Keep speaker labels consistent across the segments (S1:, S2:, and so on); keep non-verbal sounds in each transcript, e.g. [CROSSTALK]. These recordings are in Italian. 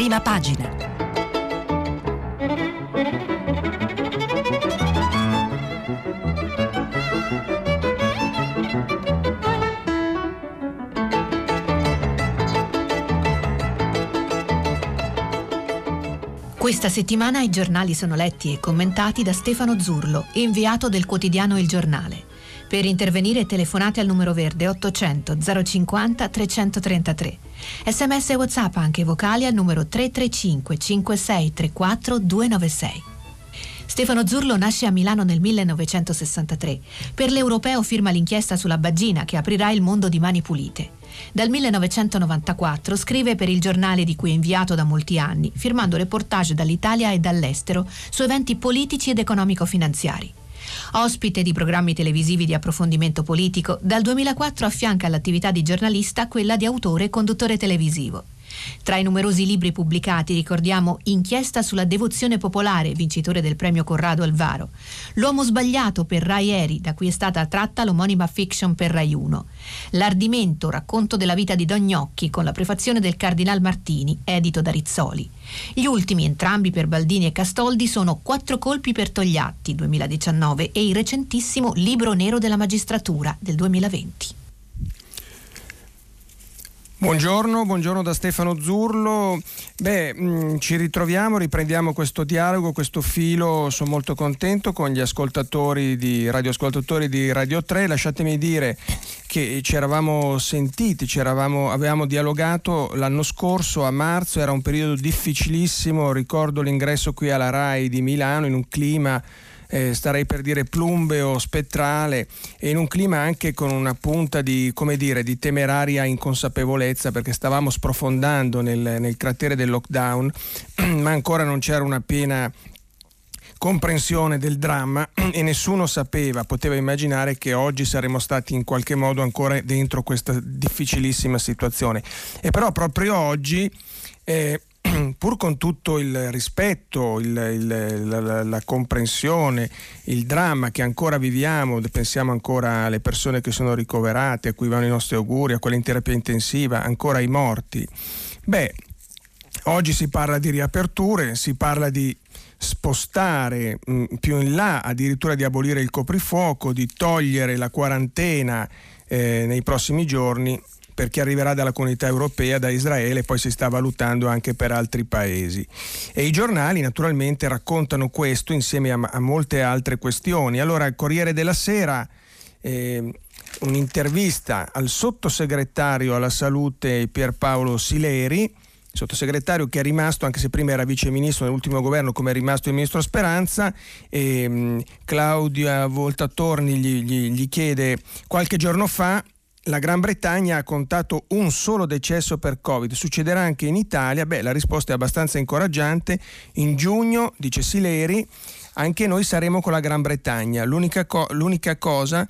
S1: prima pagina. Questa settimana i giornali sono letti e commentati da Stefano Zurlo, inviato del quotidiano Il Giornale. Per intervenire telefonate al numero verde 800 050 333. Sms e WhatsApp anche vocali al numero 335 5634 296. Stefano Zurlo nasce a Milano nel 1963. Per l'Europeo firma l'inchiesta sulla Baggina che aprirà il mondo di mani pulite. Dal 1994 scrive per il giornale di cui è inviato da molti anni, firmando reportage dall'Italia e dall'estero su eventi politici ed economico-finanziari. Ospite di programmi televisivi di approfondimento politico, dal 2004 affianca all'attività di giornalista quella di autore e conduttore televisivo. Tra i numerosi libri pubblicati ricordiamo Inchiesta sulla devozione popolare, vincitore del premio Corrado Alvaro, L'uomo sbagliato per Rai Eri, da cui è stata tratta l'omonima fiction per Rai 1, L'ardimento, racconto della vita di Don Gnocchi con la prefazione del Cardinal Martini, edito da Rizzoli. Gli ultimi, entrambi per Baldini e Castoldi, sono Quattro colpi per Togliatti 2019 e il recentissimo Libro nero della magistratura del 2020.
S2: Buongiorno, buongiorno da Stefano Zurlo. Beh, mh, mm, ci ritroviamo, riprendiamo questo dialogo, questo filo. Sono molto contento con gli ascoltatori di radioascoltatori di Radio 3. Lasciatemi dire che ci eravamo sentiti, ci eravamo, avevamo dialogato l'anno scorso a marzo, era un periodo difficilissimo. Ricordo l'ingresso qui alla RAI di Milano in un clima eh, starei per dire plumbeo, spettrale e in un clima anche con una punta di, dire, di temeraria inconsapevolezza perché stavamo sprofondando nel, nel cratere del lockdown [CLEARS THROAT] ma ancora non c'era una piena comprensione del dramma [CLEARS THROAT] e nessuno sapeva, poteva immaginare che oggi saremmo stati in qualche modo ancora dentro questa difficilissima situazione. E però proprio oggi eh, pur con tutto il rispetto, il, il, la, la, comprensione, il dramma che ancora viviamo, pensiamo ancora alle persone che sono ricoverate, a cui vanno i nostri auguri, a quelle in terapia intensiva, ancora ai morti. Beh, oggi si parla di riaperture, si parla di spostare mh, mm, più in là, addirittura di abolire il coprifuoco, di togliere la quarantena eh, nei prossimi giorni per chi arriverà dalla comunità europea, da Israele, poi si sta valutando anche per altri paesi. E i giornali naturalmente raccontano questo insieme a, a molte altre questioni. Allora il Corriere della Sera... Eh, un'intervista al sottosegretario alla salute Pierpaolo Sileri, sottosegretario che è rimasto, anche se prima era viceministro nell'ultimo governo, come è rimasto il ministro Speranza, e, um, Claudia Voltatorni gli, gli, gli chiede qualche giorno fa la Gran Bretagna ha contato un solo decesso per Covid. Succederà anche in Italia? Beh, la risposta è abbastanza incoraggiante. In giugno, dice Sileri, anche noi saremo con la Gran Bretagna. L'unica, co- l'unica cosa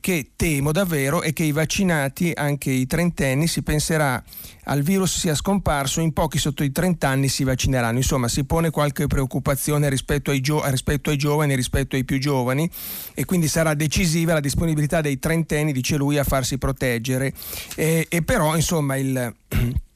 S2: che temo davvero è che i vaccinati, anche i trentenni, si penserà al virus sia scomparso, in pochi sotto i 30 anni si vaccineranno. Insomma, si pone qualche preoccupazione rispetto ai, gio- rispetto ai giovani, rispetto ai più giovani e quindi sarà decisiva la disponibilità dei trentenni, dice lui, a farsi proteggere. E, e però, insomma, il [CLEARS THROAT]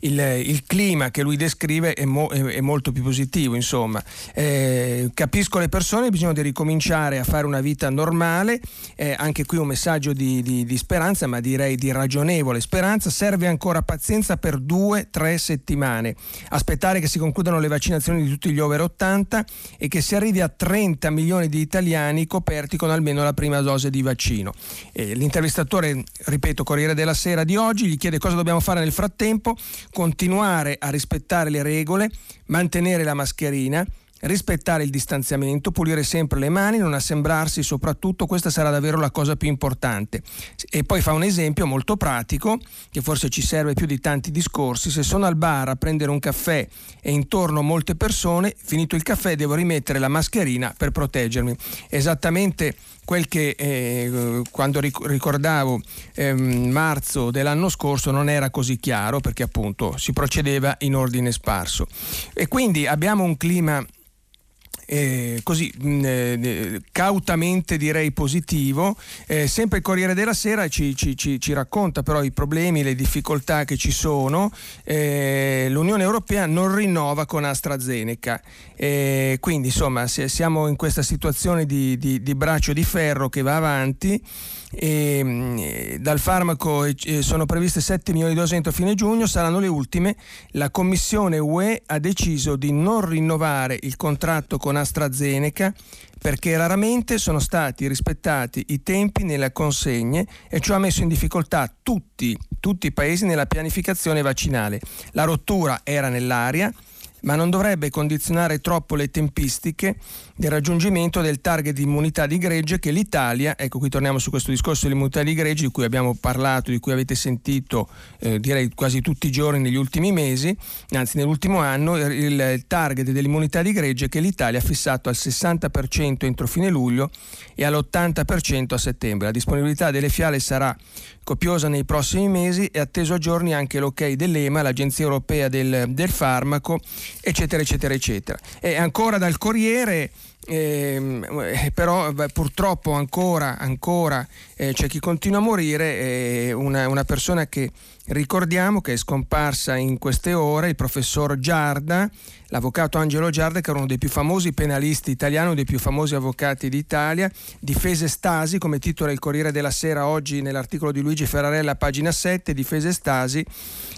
S2: il, il, clima che lui descrive è, mo, è, è molto più positivo. Insomma. Eh, capisco le persone, bisogna ricominciare a fare una vita normale, eh, anche qui un messaggio di, di, di, speranza, ma direi di ragionevole speranza. Serve ancora pazienza per due, tre settimane. Aspettare che si concludano le vaccinazioni di tutti gli over 80 e che si arrivi a 30 milioni di italiani coperti con almeno la prima dose di vaccino. Eh, l'intervistatore, ripeto, Corriere della Sera di oggi, gli chiede cosa dobbiamo fare nel frattempo continuare a rispettare le regole, mantenere la mascherina, rispettare il distanziamento, pulire sempre le mani, non assembrarsi, soprattutto questa sarà davvero la cosa più importante. E poi fa un esempio molto pratico, che forse ci serve più di tanti discorsi, se sono al bar a prendere un caffè e intorno molte persone, finito il caffè devo rimettere la mascherina per proteggermi. Esattamente quel che eh, quando ricordavo eh, marzo dell'anno scorso non era così chiaro perché appunto si procedeva in ordine sparso. E quindi abbiamo un clima eh, così mh, mm, eh, cautamente direi positivo. Eh, sempre il Corriere della Sera ci, ci, ci, ci, racconta però i problemi, le difficoltà che ci sono. Eh, L'Unione Europea non rinnova con AstraZeneca, eh, quindi insomma siamo in questa situazione di, di, di braccio di ferro che va avanti. E, mm, dal farmaco sono previste 7 milioni di dosi entro fine giugno, saranno le ultime. La Commissione UE ha deciso di non rinnovare il contratto con AstraZeneca perché raramente sono stati rispettati i tempi nelle consegne e ciò ha messo in difficoltà tutti, tutti i paesi nella pianificazione vaccinale. La rottura era nell'aria ma non dovrebbe condizionare troppo le tempistiche del raggiungimento del target di immunità di gregge che l'Italia, ecco qui torniamo su questo discorso dell'immunità di gregge di cui abbiamo parlato, di cui avete sentito eh, direi quasi tutti i giorni negli ultimi mesi, anzi nell'ultimo anno, il, target dell'immunità di gregge che l'Italia ha fissato al 60% entro fine luglio e all'80% a settembre. La disponibilità delle fiale sarà copiosa nei prossimi mesi e atteso a giorni anche l'ok dell'EMA, l'Agenzia Europea del, del Farmaco, eccetera, eccetera, eccetera. E ancora dal Corriere eh, però beh, purtroppo ancora, ancora eh, c'è chi continua a morire, eh, una, una, persona che ricordiamo che è scomparsa in queste ore, il professor Giarda, l'avvocato Angelo Giarda che era uno dei più famosi penalisti italiani, uno dei più famosi avvocati d'Italia, difese Stasi come titola il Corriere della Sera oggi nell'articolo di Luigi Ferrarella, pagina 7, difese Stasi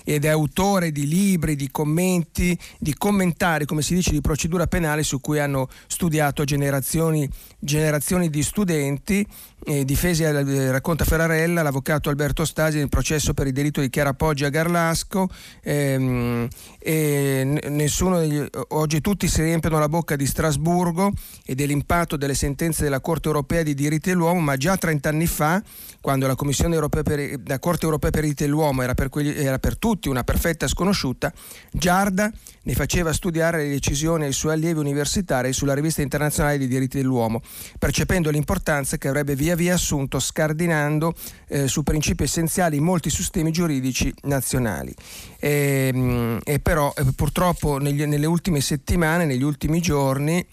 S2: ed è autore di libri, di commenti, di commentari, come si dice, di procedura penale su cui hanno studiato generazioni, generazioni di studenti, eh, difesi, eh, racconta Ferrarella, l'avvocato Alberto Stasi nel processo per il delitto di Chiara Poggi a Garlasco, ehm, degli, oggi tutti si riempiono la bocca di Strasburgo e dell'impatto delle sentenze della Corte europea di diritti dell'uomo, ma già 30 anni fa, quando la, per, la Corte europea per i diritti dell'uomo era per, quelli, era per tutti una perfetta sconosciuta, Giarda ne faceva studiare le decisioni ai suoi allievi universitari sulla rivista internazionale dei diritti dell'uomo, percependo l'importanza che avrebbe via via assunto scardinando eh, su principi essenziali molti sistemi giuridici nazionali. E, ehm, e però eh, purtroppo negli, nelle ultime settimane, negli ultimi giorni,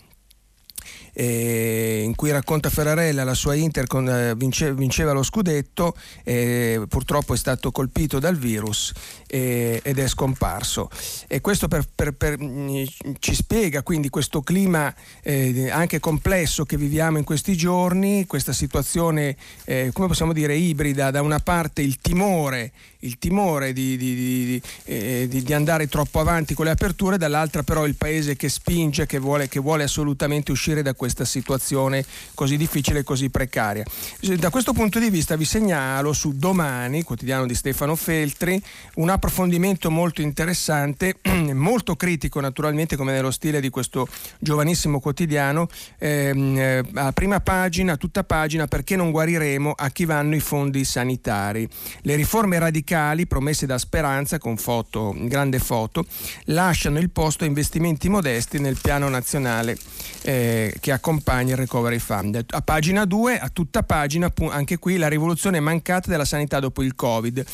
S2: eh, in cui racconta Ferrarella la sua Inter con, eh, vince, vinceva lo scudetto, eh, purtroppo è stato colpito dal virus ed è scomparso. E questo per, per, per, mm, ci spiega quindi questo clima eh, anche complesso che viviamo in questi giorni, questa situazione, eh, come possiamo dire, ibrida, da una parte il timore il timore di, di, di, eh, di, andare troppo avanti con le aperture, dall'altra però il paese che spinge, che vuole, che vuole assolutamente uscire da questa situazione così difficile e così precaria. Da questo punto di vista vi segnalo su Domani, quotidiano di Stefano Feltri, un approfondimento molto interessante, [CLEARS THROAT] molto critico naturalmente come nello stile di questo giovanissimo quotidiano, ehm, eh, a prima pagina, tutta pagina, perché non guariremo a chi vanno i fondi sanitari. Le riforme radicali promesse da Speranza con foto, grande foto, lasciano il posto a investimenti modesti nel piano nazionale eh, che accompagna il Recovery Fund. A pagina 2, a tutta pagina, anche qui la rivoluzione mancata della sanità dopo il Covid.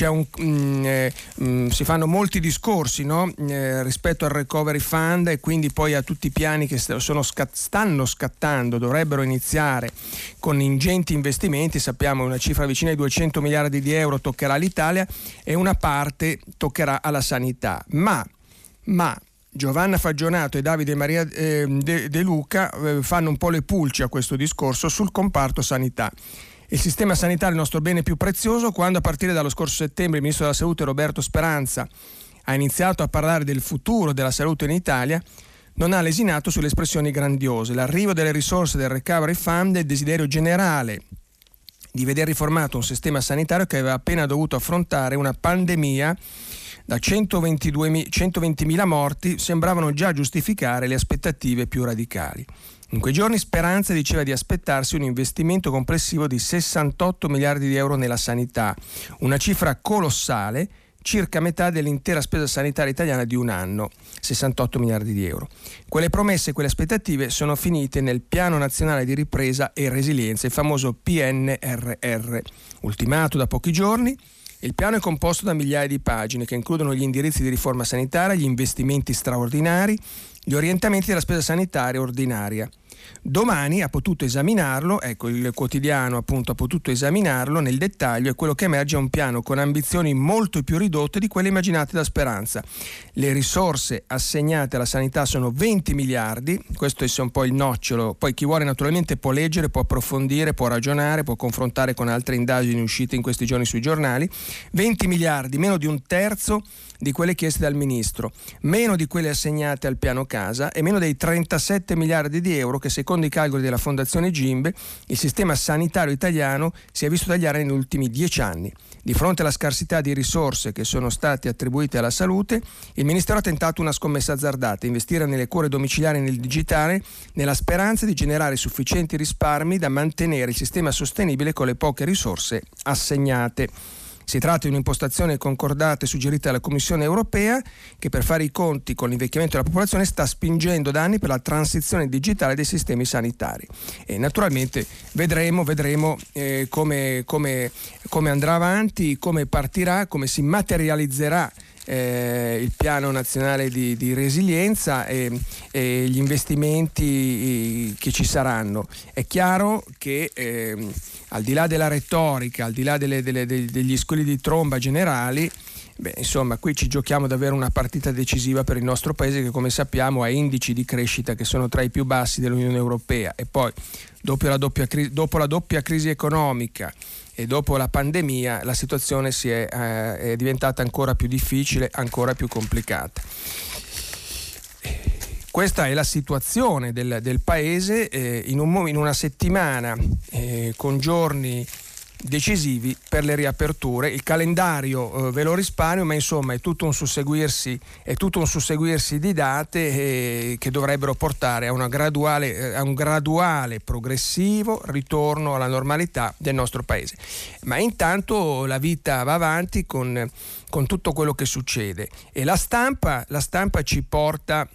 S2: Un, mm, eh, mm, si fanno molti discorsi no? eh, rispetto al Recovery Fund e quindi poi a tutti i piani che sono, stanno scattando, dovrebbero iniziare con ingenti investimenti, sappiamo una cifra vicina ai 200 miliardi di euro toccherà l'Italia Italia e una parte toccherà alla sanità. Ma, ma Giovanna Fagionato e Davide Maria eh, De, Luca eh, fanno un po' le pulci a questo discorso sul comparto sanità. Il sistema sanitario è il nostro bene più prezioso quando a partire dallo scorso settembre il ministro della Salute Roberto Speranza ha iniziato a parlare del futuro della salute in Italia, non ha lesinato sulle espressioni grandiose. L'arrivo delle risorse del Recovery Fund è il desiderio generale di vedere riformato un sistema sanitario che aveva appena dovuto affrontare una pandemia da 120.000 morti sembravano già giustificare le aspettative più radicali. In quei giorni Speranza diceva di aspettarsi un investimento complessivo di 68 miliardi di euro nella sanità, una cifra colossale circa metà dell'intera spesa sanitaria italiana di un anno, 68 miliardi di euro. Quelle promesse e quelle aspettative sono finite nel Piano Nazionale di Ripresa e Resilienza, il famoso PNRR, ultimato da pochi giorni, Il piano è composto da migliaia di pagine che includono gli indirizzi di riforma sanitaria, gli investimenti straordinari, gli orientamenti della spesa sanitaria ordinaria. Domani ha potuto esaminarlo, ecco il quotidiano appunto ha potuto esaminarlo nel dettaglio e quello che emerge è un piano con ambizioni molto più ridotte di quelle immaginate da Speranza. Le risorse assegnate alla sanità sono 20 miliardi, questo è un po' il nocciolo, poi chi vuole naturalmente può leggere, può approfondire, può ragionare, può confrontare con altre indagini uscite in questi giorni sui giornali, 20 miliardi, meno di un terzo di quelle chieste dal Ministro, meno di quelle assegnate al piano casa e meno dei 37 miliardi di euro che secondo i calcoli della Fondazione Gimbe il sistema sanitario italiano si è visto tagliare negli ultimi dieci anni. Di fronte alla scarsità di risorse che sono state attribuite alla salute, il Ministero ha tentato una scommessa azzardata, investire nelle cure domiciliari e nel digitale, nella speranza di generare sufficienti risparmi da mantenere il sistema sostenibile con le poche risorse assegnate. Si tratta di un'impostazione concordata e suggerita dalla Commissione europea che per fare i conti con l'invecchiamento della popolazione sta spingendo da anni per la transizione digitale dei sistemi sanitari. E naturalmente vedremo, vedremo eh, come, come, come andrà avanti, come partirà, come si materializzerà eh, il piano nazionale di, di resilienza e, e, gli investimenti che ci saranno. È chiaro che eh, al di là della retorica, al di là delle, delle, degli squilli di tromba generali, Beh, insomma, qui ci giochiamo davvero una partita decisiva per il nostro paese che come sappiamo ha indici di crescita che sono tra i più bassi dell'Unione Europea e poi dopo la doppia, dopo la doppia crisi economica e dopo la pandemia la situazione è, eh, è diventata ancora più difficile, ancora più complicata. Questa è la situazione del, del paese eh, in, un, in, una settimana eh, con giorni decisivi per le riaperture. Il calendario eh, ve lo risparmio, ma insomma è tutto un susseguirsi, tutto un susseguirsi di date eh, che dovrebbero portare a, graduale, eh, a, un graduale, progressivo ritorno alla normalità del nostro paese. Ma intanto la vita va avanti con, con tutto quello che succede e la stampa, la stampa ci porta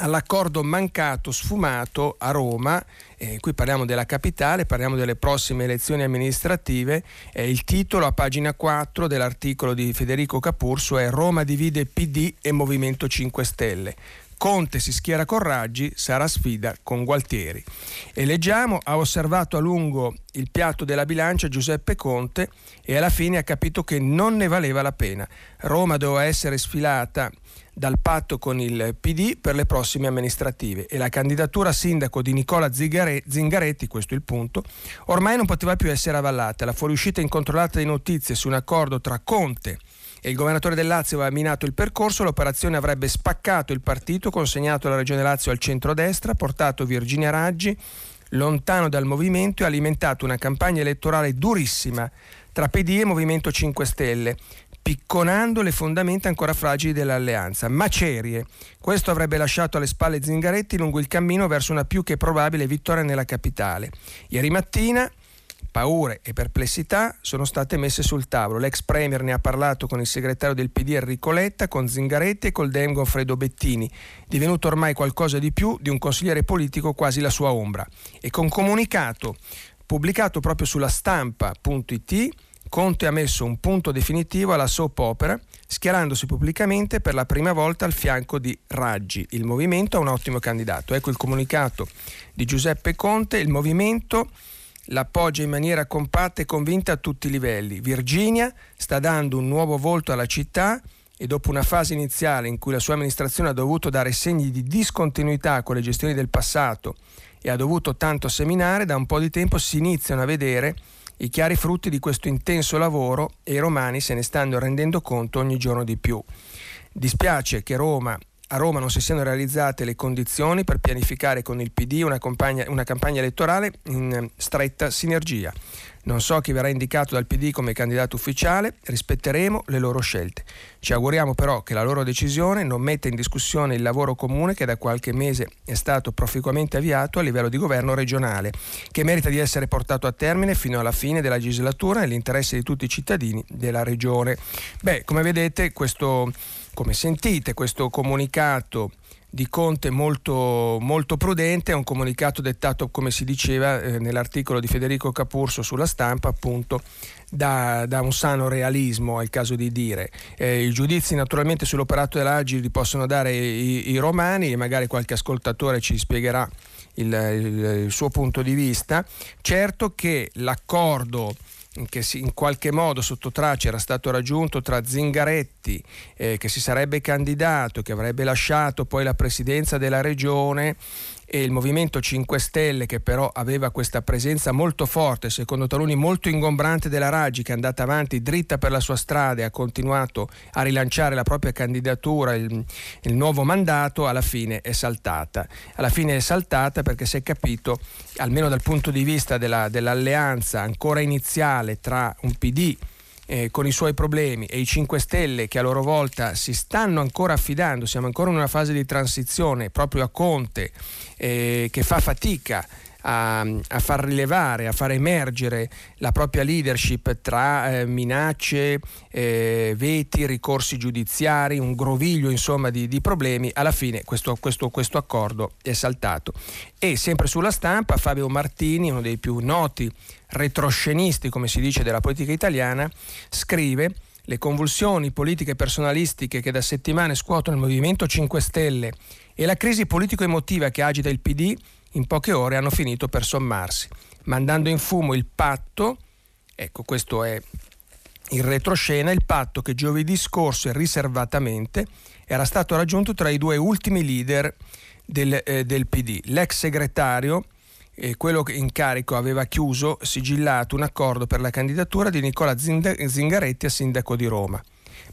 S2: all'accordo mancato, sfumato a Roma, eh, qui parliamo della capitale, parliamo delle prossime elezioni amministrative, eh, il titolo a pagina 4 dell'articolo di Federico Capurso è Roma divide PD e Movimento 5 Stelle. Conte si schiera con Raggi, sarà sfida con Gualtieri. E leggiamo, ha osservato a lungo il piatto della bilancia Giuseppe Conte e alla fine ha capito che non ne valeva la pena. Roma doveva essere sfilata dal patto con il PD per le prossime amministrative e la candidatura a sindaco di Nicola Zingaretti, questo è il punto, ormai non poteva più essere avallata. La fuoriuscita incontrollata di notizie su un accordo tra Conte e il governatore del Lazio aveva minato il percorso, l'operazione avrebbe spaccato il partito, consegnato la regione Lazio al centro-destra, portato Virginia Raggi lontano dal movimento e alimentato una campagna elettorale durissima tra PD e Movimento 5 Stelle, picconando le fondamenta ancora fragili dell'alleanza. Macerie. Questo avrebbe lasciato alle spalle Zingaretti lungo il cammino verso una più che probabile vittoria nella capitale. Ieri mattina paure e perplessità sono state messe sul tavolo. L'ex Premier ne ha parlato con il segretario del PD Enrico Letta, con Zingaretti e col Dem Goffredo Bettini, divenuto ormai qualcosa di più di un consigliere politico quasi la sua ombra. E con comunicato pubblicato proprio sulla stampa.it Conte ha messo un punto definitivo alla soap opera, schierandosi pubblicamente per la prima volta al fianco di Raggi. Il movimento ha un ottimo candidato. Ecco il comunicato di Giuseppe Conte. Il movimento l'appoggia in maniera compatta e convinta a tutti i livelli. Virginia sta dando un nuovo volto alla città e dopo una fase iniziale in cui la sua amministrazione ha dovuto dare segni di discontinuità con le gestioni del passato e ha dovuto tanto seminare, da un po' di tempo si iniziano a vedere i chiari frutti di questo intenso lavoro e i romani se ne stanno rendendo conto ogni giorno di più. Dispiace che Roma a Roma non si siano realizzate le condizioni per pianificare con il PD una, compagna, una campagna elettorale in stretta sinergia. Non so chi verrà indicato dal PD come candidato ufficiale, rispetteremo le loro scelte. Ci auguriamo però che la loro decisione non metta in discussione il lavoro comune che da qualche mese è stato proficuamente avviato a livello di governo regionale, che merita di essere portato a termine fino alla fine della legislatura nell'interesse di tutti i cittadini della regione. Beh, come vedete, questo, come sentite, questo comunicato di Conte molto, molto prudente, è un comunicato dettato, come si diceva eh, nell'articolo di Federico Capurso sulla stampa, appunto da, da, un sano realismo, è il caso di dire. Eh, I giudizi naturalmente sull'operato dell'Agi li possono dare i, i, romani e magari qualche ascoltatore ci spiegherà il, il, il suo punto di vista. Certo che l'accordo che in qualche modo sotto traccia era stato raggiunto tra Zingaretti eh, che si sarebbe candidato, che avrebbe lasciato poi la presidenza della regione e il Movimento 5 Stelle che però aveva questa presenza molto forte, secondo taluni molto ingombrante della Raggi che è andata avanti dritta per la sua strada e ha continuato a rilanciare la propria candidatura, il, il nuovo mandato, alla fine è saltata. Alla fine è saltata perché si è capito, almeno dal punto di vista della, dell'alleanza ancora iniziale tra un PD eh, con i suoi problemi e i 5 Stelle che a loro volta si stanno ancora affidando, siamo ancora in una fase di transizione proprio a Conte eh, che fa fatica a, a, far rilevare, a far emergere la propria leadership tra eh, minacce, eh, veti, ricorsi giudiziari, un groviglio insomma di, di problemi, alla fine questo, questo, questo, accordo è saltato. E sempre sulla stampa Fabio Martini, uno dei più noti retroscenisti, come si dice, della politica italiana, scrive le convulsioni politiche personalistiche che da settimane scuotono il Movimento 5 Stelle e la crisi politico-emotiva che agita il PD in poche ore hanno finito per sommarsi, mandando in fumo il patto, ecco questo è il retroscena, il patto che giovedì scorso e riservatamente era stato raggiunto tra i due ultimi leader del, eh, del PD, l'ex segretario eh, quello in carico aveva chiuso, sigillato un accordo per la candidatura di Nicola Zingaretti a sindaco di Roma.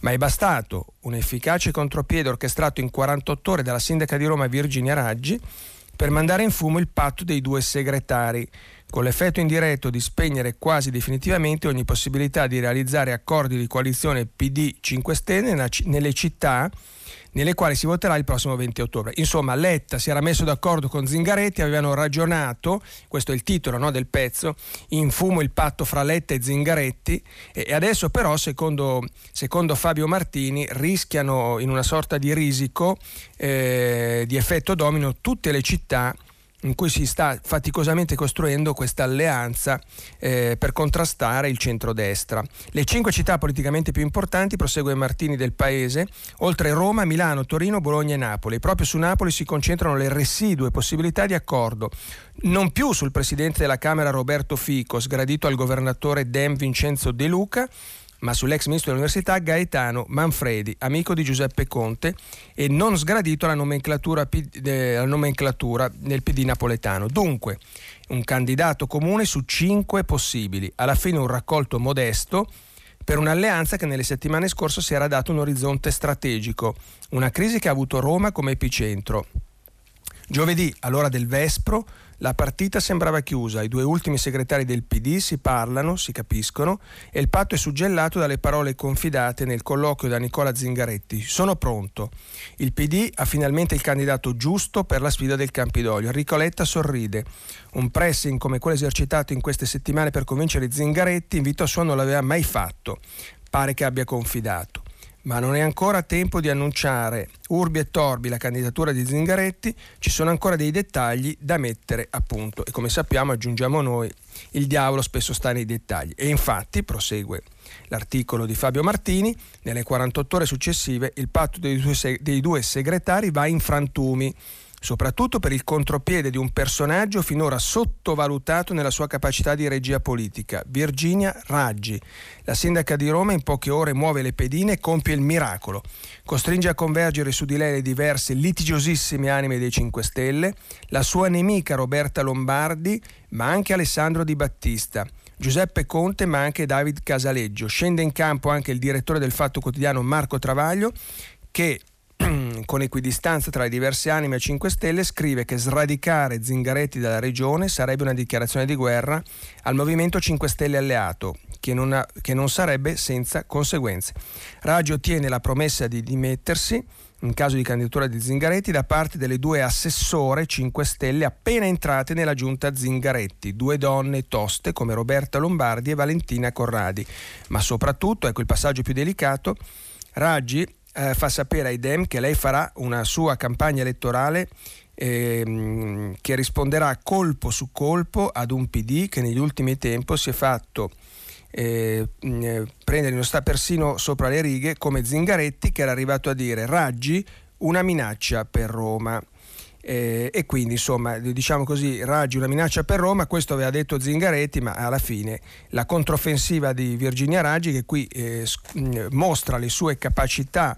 S2: Ma è bastato un efficace contropiede orchestrato in 48 ore dalla sindaca di Roma Virginia Raggi per mandare in fumo il patto dei due segretari, con l'effetto indiretto di spegnere quasi definitivamente ogni possibilità di realizzare accordi di coalizione PD 5 Stelle nelle città nelle quali si voterà il prossimo 20 ottobre. Insomma, Letta si era messo d'accordo con Zingaretti, avevano ragionato, questo è il titolo no, del pezzo, in fumo il patto fra Letta e Zingaretti e adesso però, secondo, secondo Fabio Martini, rischiano in una sorta di risico eh, di effetto domino tutte le città in cui si sta faticosamente costruendo questa alleanza eh, per contrastare il centrodestra. Le cinque città politicamente più importanti, prosegue Martini del Paese, oltre Roma, Milano, Torino, Bologna e Napoli. Proprio su Napoli si concentrano le residue possibilità di accordo, non più sul presidente della Camera Roberto Fico, sgradito al governatore Dem Vincenzo De Luca, ma sull'ex ministro dell'università Gaetano Manfredi, amico di Giuseppe Conte e non sgradito alla nomenclatura, alla nomenclatura nel PD napoletano. Dunque, un candidato comune su cinque possibili, alla fine un raccolto modesto per un'alleanza che nelle settimane scorse si era dato un orizzonte strategico, una crisi che ha avuto Roma come epicentro. Giovedì, all'ora del Vespro, la partita sembrava chiusa, i due ultimi segretari del PD si parlano, si capiscono e il patto è suggellato dalle parole confidate nel colloquio da Nicola Zingaretti. Sono pronto. Il PD ha finalmente il candidato giusto per la sfida del Campidoglio. Enrico Letta sorride. Un pressing come quello esercitato in queste settimane per convincere Zingaretti in vita sua non l'aveva mai fatto. Pare che abbia confidato ma non è ancora tempo di annunciare urbi e torbi la candidatura di Zingaretti, ci sono ancora dei dettagli da mettere a punto. E come sappiamo aggiungiamo noi, il diavolo spesso sta nei dettagli. E infatti, prosegue l'articolo di Fabio Martini, nelle 48 ore successive il patto dei due, dei due segretari va in frantumi soprattutto per il contropiede di un personaggio finora sottovalutato nella sua capacità di regia politica, Virginia Raggi. La sindaca di Roma in poche ore muove le pedine e compie il miracolo. Costringe a convergere su di lei le diverse litigiosissime anime dei 5 Stelle, la sua nemica Roberta Lombardi, ma anche Alessandro Di Battista. Giuseppe Conte ma anche David Casaleggio. Scende in campo anche il direttore del Fatto Quotidiano Marco Travaglio che [CLEARS THROAT] con equidistanza tra le diverse anime a 5 Stelle, scrive che sradicare Zingaretti dalla regione sarebbe una dichiarazione di guerra al Movimento 5 Stelle alleato, che non, ha, che non sarebbe senza conseguenze. Raggi ottiene la promessa di dimettersi in caso di candidatura di Zingaretti da parte delle due assessore 5 Stelle appena entrate nella giunta Zingaretti, due donne toste come Roberta Lombardi e Valentina Corradi. Ma soprattutto, ecco il passaggio più delicato, Raggi eh, fa sapere ai Dem che lei farà una sua campagna elettorale ehm, che risponderà colpo su colpo ad un PD che negli ultimi tempi si è fatto eh, prendere, non sta persino sopra le righe, come Zingaretti che era arrivato a dire Raggi una minaccia per Roma. Eh, e quindi insomma diciamo così Raggi una minaccia per Roma questo aveva detto Zingaretti ma alla fine la controffensiva di Virginia Raggi che qui eh, mostra le sue capacità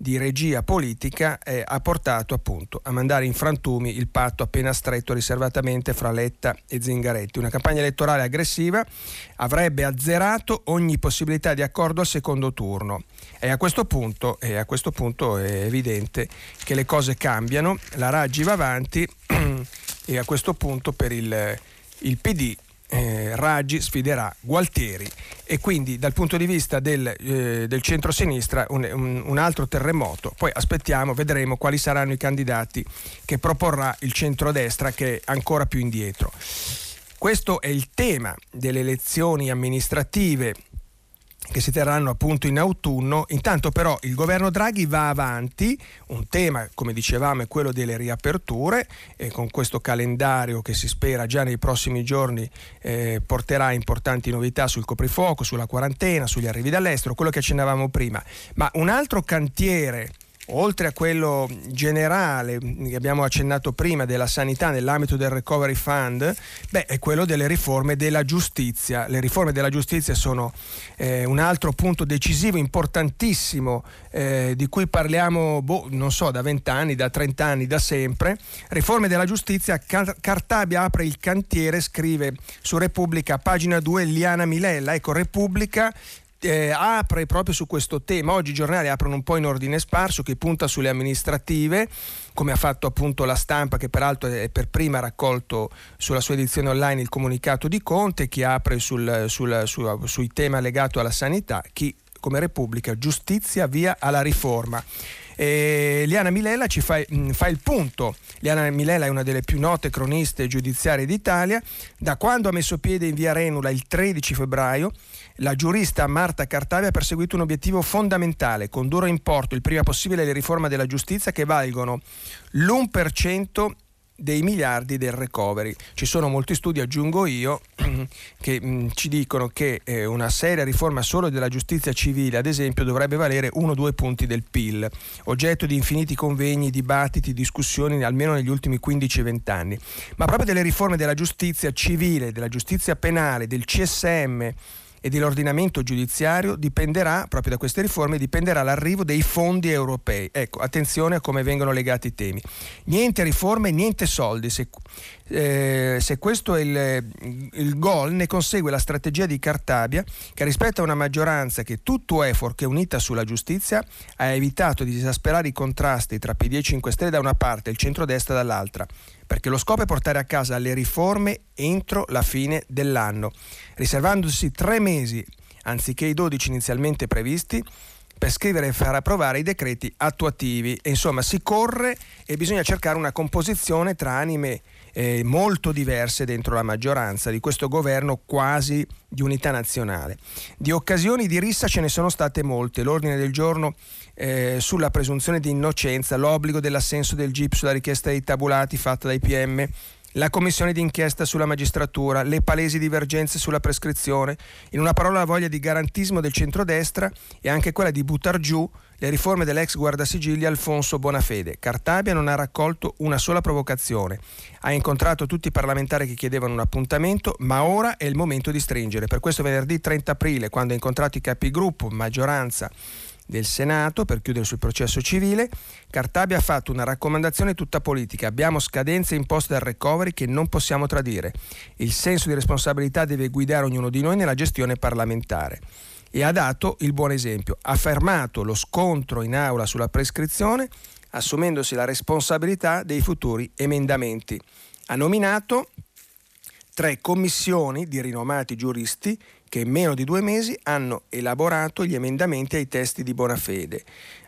S2: di regia politica eh, ha portato appunto a mandare in frantumi il patto appena stretto riservatamente fra Letta e Zingaretti. Una campagna elettorale aggressiva avrebbe azzerato ogni possibilità di accordo al secondo turno e a questo punto, a questo punto è evidente che le cose cambiano, la Raggi va avanti [CLEARS THROAT] e a questo punto per il, il PD eh, Raggi sfiderà Gualtieri e quindi dal punto di vista del, eh, del centro-sinistra un, un, un, altro terremoto. Poi aspettiamo, vedremo quali saranno i candidati che proporrà il centro-destra che è ancora più indietro. Questo è il tema delle elezioni amministrative che si terranno appunto in autunno. Intanto però il governo Draghi va avanti, un tema come dicevamo è quello delle riaperture e con questo calendario che si spera già nei prossimi giorni eh, porterà importanti novità sul coprifuoco, sulla quarantena, sugli arrivi dall'estero, quello che accennavamo prima. Ma un altro cantiere oltre a quello generale che abbiamo accennato prima della sanità nell'ambito del Recovery Fund, beh, è quello delle riforme della giustizia. Le riforme della giustizia sono eh, un altro punto decisivo, importantissimo, eh, di cui parliamo, boh, non so, da 20 anni, da 30 anni, da sempre. Riforme della giustizia, Cartabia apre il cantiere, scrive su Repubblica, pagina 2, Liana Milella. Ecco, Repubblica eh, apre proprio su questo tema. Oggi i giornali aprono un po' in ordine sparso che punta sulle amministrative, come ha fatto appunto la stampa che peraltro è per prima raccolto sulla sua edizione online il comunicato di Conte, chi apre sul, sul, su, sui temi legati alla sanità, chi come Repubblica giustizia via alla riforma. E Liana Milella ci fa, mh, fa, il punto. Liana Milella è una delle più note croniste giudiziarie d'Italia. Da quando ha messo piede in via Renula il 13 febbraio, la giurista Marta Cartavia ha perseguito un obiettivo fondamentale, condurre in porto il prima possibile le riforme della giustizia che valgono l'1% dei miliardi del recovery. Ci sono molti studi, aggiungo io, [CLEARS THROAT] che mh, mm, ci dicono che eh, una seria riforma solo della giustizia civile, ad esempio, dovrebbe valere 1-2 punti del PIL, oggetto di infiniti convegni, dibattiti, discussioni almeno negli ultimi 15-20 anni. Ma proprio delle riforme della giustizia civile, della giustizia penale, del CSM, e dell'ordinamento giudiziario dipenderà, proprio da queste riforme, dipenderà l'arrivo dei fondi europei. Ecco, attenzione a come vengono legati i temi. Niente riforme, niente soldi. Se, eh, se questo è il, il gol, ne consegue la strategia di Cartabia che rispetto a una maggioranza che tutto è fuorché unita sulla giustizia ha evitato di esasperare i contrasti tra PD e 5 Stelle da una parte e il centrodestra dall'altra perché lo scopo è portare a casa le riforme entro la fine dell'anno, riservandosi tre mesi anziché i 12 inizialmente previsti per scrivere e far approvare i decreti attuativi. E insomma si corre e bisogna cercare una composizione tra anime eh, molto diverse dentro la maggioranza di questo governo quasi di unità nazionale. Di occasioni di rissa ce ne sono state molte. L'ordine del giorno eh, sulla presunzione di innocenza, l'obbligo dell'assenso del GIP sulla richiesta dei tabulati fatta dai PM, la commissione d'inchiesta sulla magistratura, le palesi divergenze sulla prescrizione, in una parola la voglia di garantismo del centrodestra e anche quella di buttar giù le riforme dell'ex guardasigilli Alfonso Bonafede. Cartabia non ha raccolto una sola provocazione, ha incontrato tutti i parlamentari che chiedevano un appuntamento, ma ora è il momento di stringere. Per questo venerdì 30 aprile, quando ha incontrato i capigruppo, maggioranza del Senato per chiudere sul processo civile, Cartabia ha fatto una raccomandazione tutta politica. Abbiamo scadenze imposte dal recovery che non possiamo tradire. Il senso di responsabilità deve guidare ognuno di noi nella gestione parlamentare. E ha dato il buon esempio. Ha fermato lo scontro in aula sulla prescrizione, assumendosi la responsabilità dei futuri emendamenti. Ha nominato tre commissioni di rinomati giuristi che in meno di due mesi hanno elaborato gli emendamenti ai testi di Bonafede,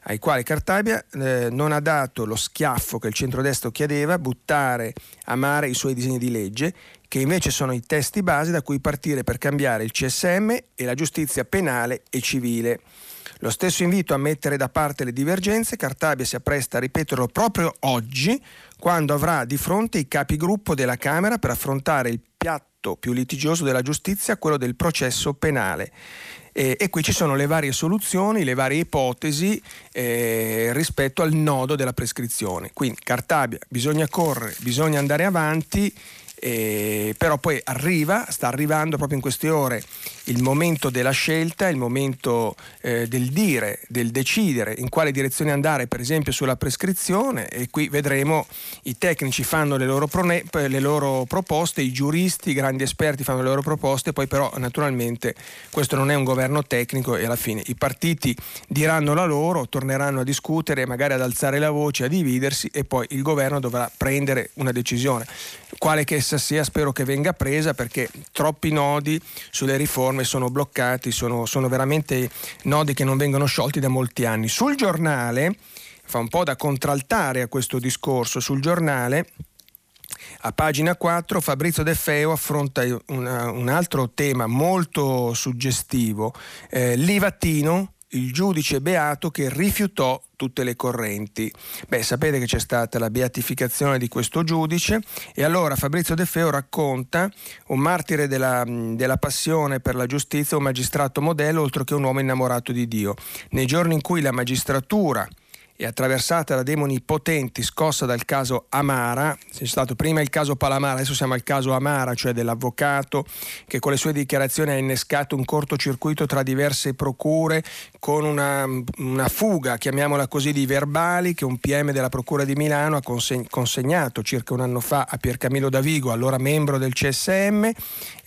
S2: ai quali Cartabia eh, non ha dato lo schiaffo che il centrodestra chiedeva, buttare a mare i suoi disegni di legge, che invece sono i testi base da cui partire per cambiare il CSM e la giustizia penale e civile. Lo stesso invito a mettere da parte le divergenze, Cartabia si appresta a ripeterlo proprio oggi, quando avrà di fronte i capigruppo della Camera per affrontare il piatto più litigioso della giustizia, quello del processo penale. E, e, qui ci sono le varie soluzioni, le varie ipotesi eh, rispetto al nodo della prescrizione. Quindi Cartabia, bisogna correre, bisogna andare avanti eh, però poi arriva, sta arrivando proprio in queste ore il momento della scelta, il momento eh, del dire, del decidere in quale direzione andare, per esempio sulla prescrizione e qui vedremo i tecnici fanno le loro, prone- le loro proposte, i giuristi, i grandi esperti fanno le loro proposte, poi però naturalmente questo non è un governo tecnico e alla fine i partiti diranno la loro, torneranno a discutere, magari ad alzare la voce, a dividersi e poi il governo dovrà prendere una decisione. Quale che essa sia spero che venga presa perché troppi nodi sulle riforme sono bloccati, sono, sono veramente nodi che non vengono sciolti da molti anni. Sul giornale, fa un po' da contraltare a questo discorso, sul giornale a pagina 4 Fabrizio De Feo affronta una, un altro tema molto suggestivo, eh, Livattino, il giudice beato che rifiutò tutte le correnti. Beh, sapete che c'è stata la beatificazione di questo giudice e allora Fabrizio De Feo racconta un martire della, della passione per la giustizia, un magistrato modello oltre che un uomo innamorato di Dio. Nei giorni in cui la magistratura e attraversata da demoni potenti scossa dal caso Amara, c'è stato prima il caso Palamara, adesso siamo al caso Amara, cioè dell'avvocato che con le sue dichiarazioni ha innescato un cortocircuito tra diverse procure con una, una fuga, chiamiamola così, di verbali che un PM della Procura di Milano ha consegnato circa un anno fa a Piercamillo Davigo, allora membro del CSM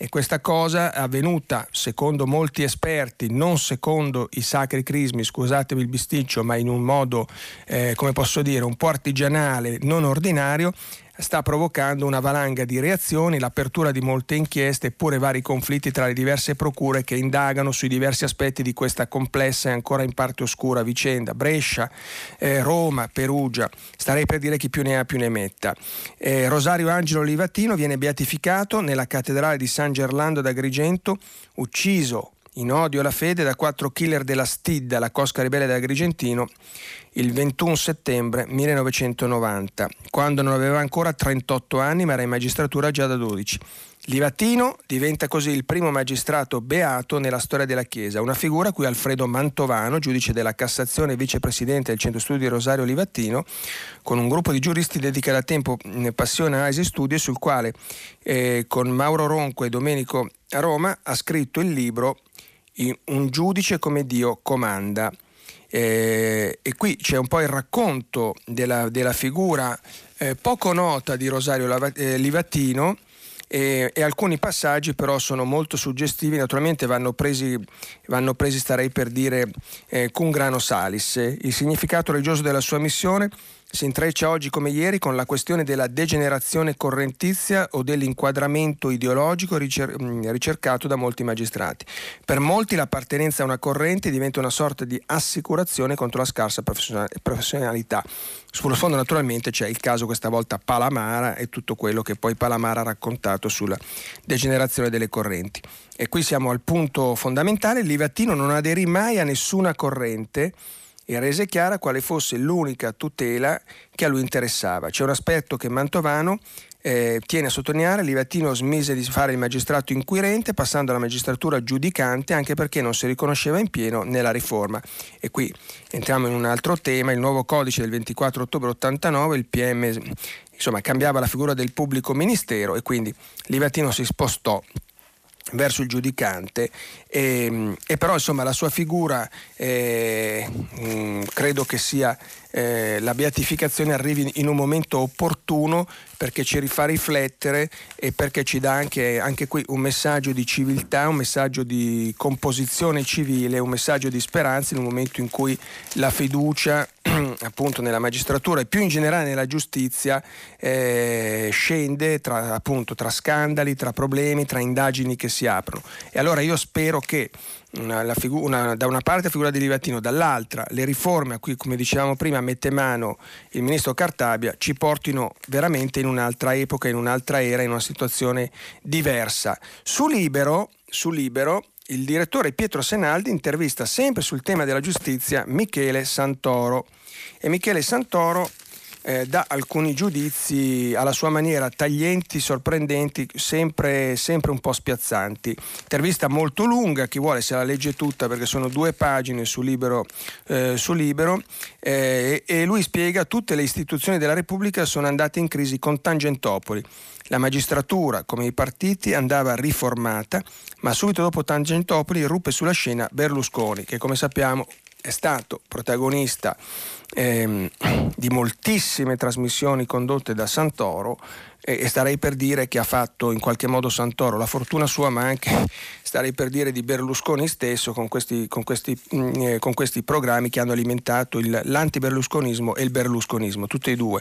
S2: e questa cosa è avvenuta secondo molti esperti, non secondo i sacri crismi, scusatemi il bisticcio, ma in un modo eh, come posso dire, un po' artigianale, non ordinario, sta provocando una valanga di reazioni, l'apertura di molte inchieste eppure vari conflitti tra le diverse procure che indagano sui diversi aspetti di questa complessa e ancora in parte oscura vicenda. Brescia, eh, Roma, Perugia, starei per dire chi più ne ha più ne metta. Eh, Rosario Angelo Livatino viene beatificato nella cattedrale di San Gerlando d'Agrigento, ucciso in odio alla fede da quattro killer della Stidda, la cosca ribelle dell'Agrigentino, il 21 settembre 1990, quando non aveva ancora 38 anni ma era in magistratura già da 12. Livatino diventa così il primo magistrato beato nella storia della Chiesa, una figura a cui Alfredo Mantovano, giudice della Cassazione e vicepresidente del Centro Studi Rosario Livatino, con un gruppo di giuristi dedica da tempo passione analisi e studi sul quale eh, con Mauro Ronco e Domenico Roma ha scritto il libro Un giudice come Dio comanda. Eh, e qui c'è un po' il racconto della, della figura eh, poco nota di Rosario eh, Livatino e, e, alcuni passaggi però sono molto suggestivi, naturalmente vanno presi, vanno presi starei per dire, eh, con grano salis. Il significato religioso della sua missione si intreccia oggi come ieri con la questione della degenerazione correntizia o dell'inquadramento ideologico ricer- mm, ricercato da molti magistrati. Per molti l'appartenenza a una corrente diventa una sorta di assicurazione contro la scarsa professionalità. Sullo sfondo naturalmente c'è il caso questa volta Palamara e tutto quello che poi Palamara ha raccontato sulla degenerazione delle correnti. E qui siamo al punto fondamentale, Livatino non aderì mai a nessuna corrente e rese chiara quale fosse l'unica tutela che a lui interessava. C'è un aspetto che Mantovano eh, tiene a sottolineare, Livatino smise di fare il magistrato inquirente passando alla magistratura giudicante anche perché non si riconosceva in pieno nella riforma. E qui entriamo in un altro tema, il nuovo codice del 24 ottobre 89, il PM insomma, cambiava la figura del pubblico ministero e quindi Livatino si spostò verso il giudicante e, e, però insomma la sua figura eh, mh, mm, credo che sia eh, la beatificazione arrivi in un momento opportuno perché ci rifà riflettere e perché ci dà anche, anche qui un messaggio di civiltà, un messaggio di composizione civile, un messaggio di speranza in un momento in cui la fiducia [CLEARS THROAT] appunto nella magistratura e più in generale nella giustizia eh, scende tra, appunto, tra scandali, tra problemi, tra indagini che si aprono. E allora io spero che una, figu- una, da una parte la figura di Livatino, dall'altra le riforme a cui, come dicevamo prima, mette mano il ministro Cartabia ci portino veramente in un'altra epoca, in un'altra era, in una situazione diversa. Su Libero, su Libero il direttore Pietro Senaldi intervista sempre sul tema della giustizia Michele Santoro. E Michele Santoro eh, dà alcuni giudizi alla sua maniera taglienti, sorprendenti, sempre, sempre, un po' spiazzanti. Intervista molto lunga, chi vuole se la legge tutta perché sono due pagine su Libero, eh, su libero eh, e lui spiega tutte le istituzioni della Repubblica sono andate in crisi con Tangentopoli. La magistratura, come i partiti, andava riformata, ma subito dopo Tangentopoli irruppe sulla scena Berlusconi, che come sappiamo è stato protagonista ehm, di moltissime trasmissioni condotte da Santoro e, starei per dire che ha fatto in qualche modo Santoro la fortuna sua, ma anche [LAUGHS] starei per dire di Berlusconi stesso con questi, con questi, mm, eh, con questi programmi che hanno alimentato il, l'antiberlusconismo e il berlusconismo, tutti e due.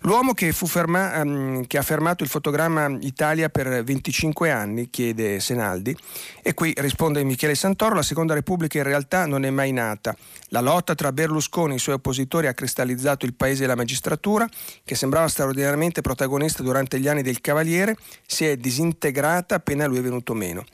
S2: L'uomo che, ferma, um, che ha fermato il fotogramma Italia per 25 anni, chiede Senaldi, e qui risponde Michele Santoro, la Seconda Repubblica in realtà non è mai nata. La lotta tra Berlusconi e i suoi oppositori ha cristallizzato il paese e la magistratura, che sembrava straordinariamente protagonista durante gli anni del Cavaliere, si è disintegrata appena lui è venuto meno.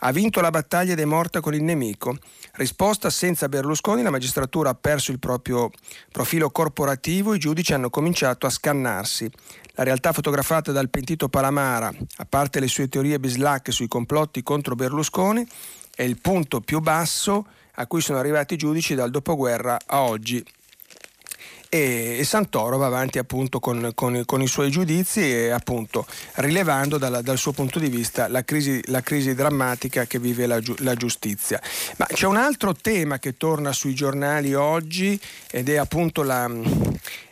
S2: Ha vinto la battaglia ed è morta con il nemico. Risposta senza Berlusconi la magistratura ha perso il proprio profilo corporativo, i giudici hanno cominciato a scannarsi. La realtà fotografata dal pentito Palamara, a parte le sue teorie bislacche sui complotti contro Berlusconi, è il punto più basso a cui sono arrivati i giudici dal dopoguerra a oggi. E, e Santoro va avanti appunto con, con, con, i suoi giudizi e appunto rilevando dalla, dal suo punto di vista la crisi, la crisi drammatica che vive la, la, giustizia. Ma c'è un altro tema che torna sui giornali oggi ed è appunto la,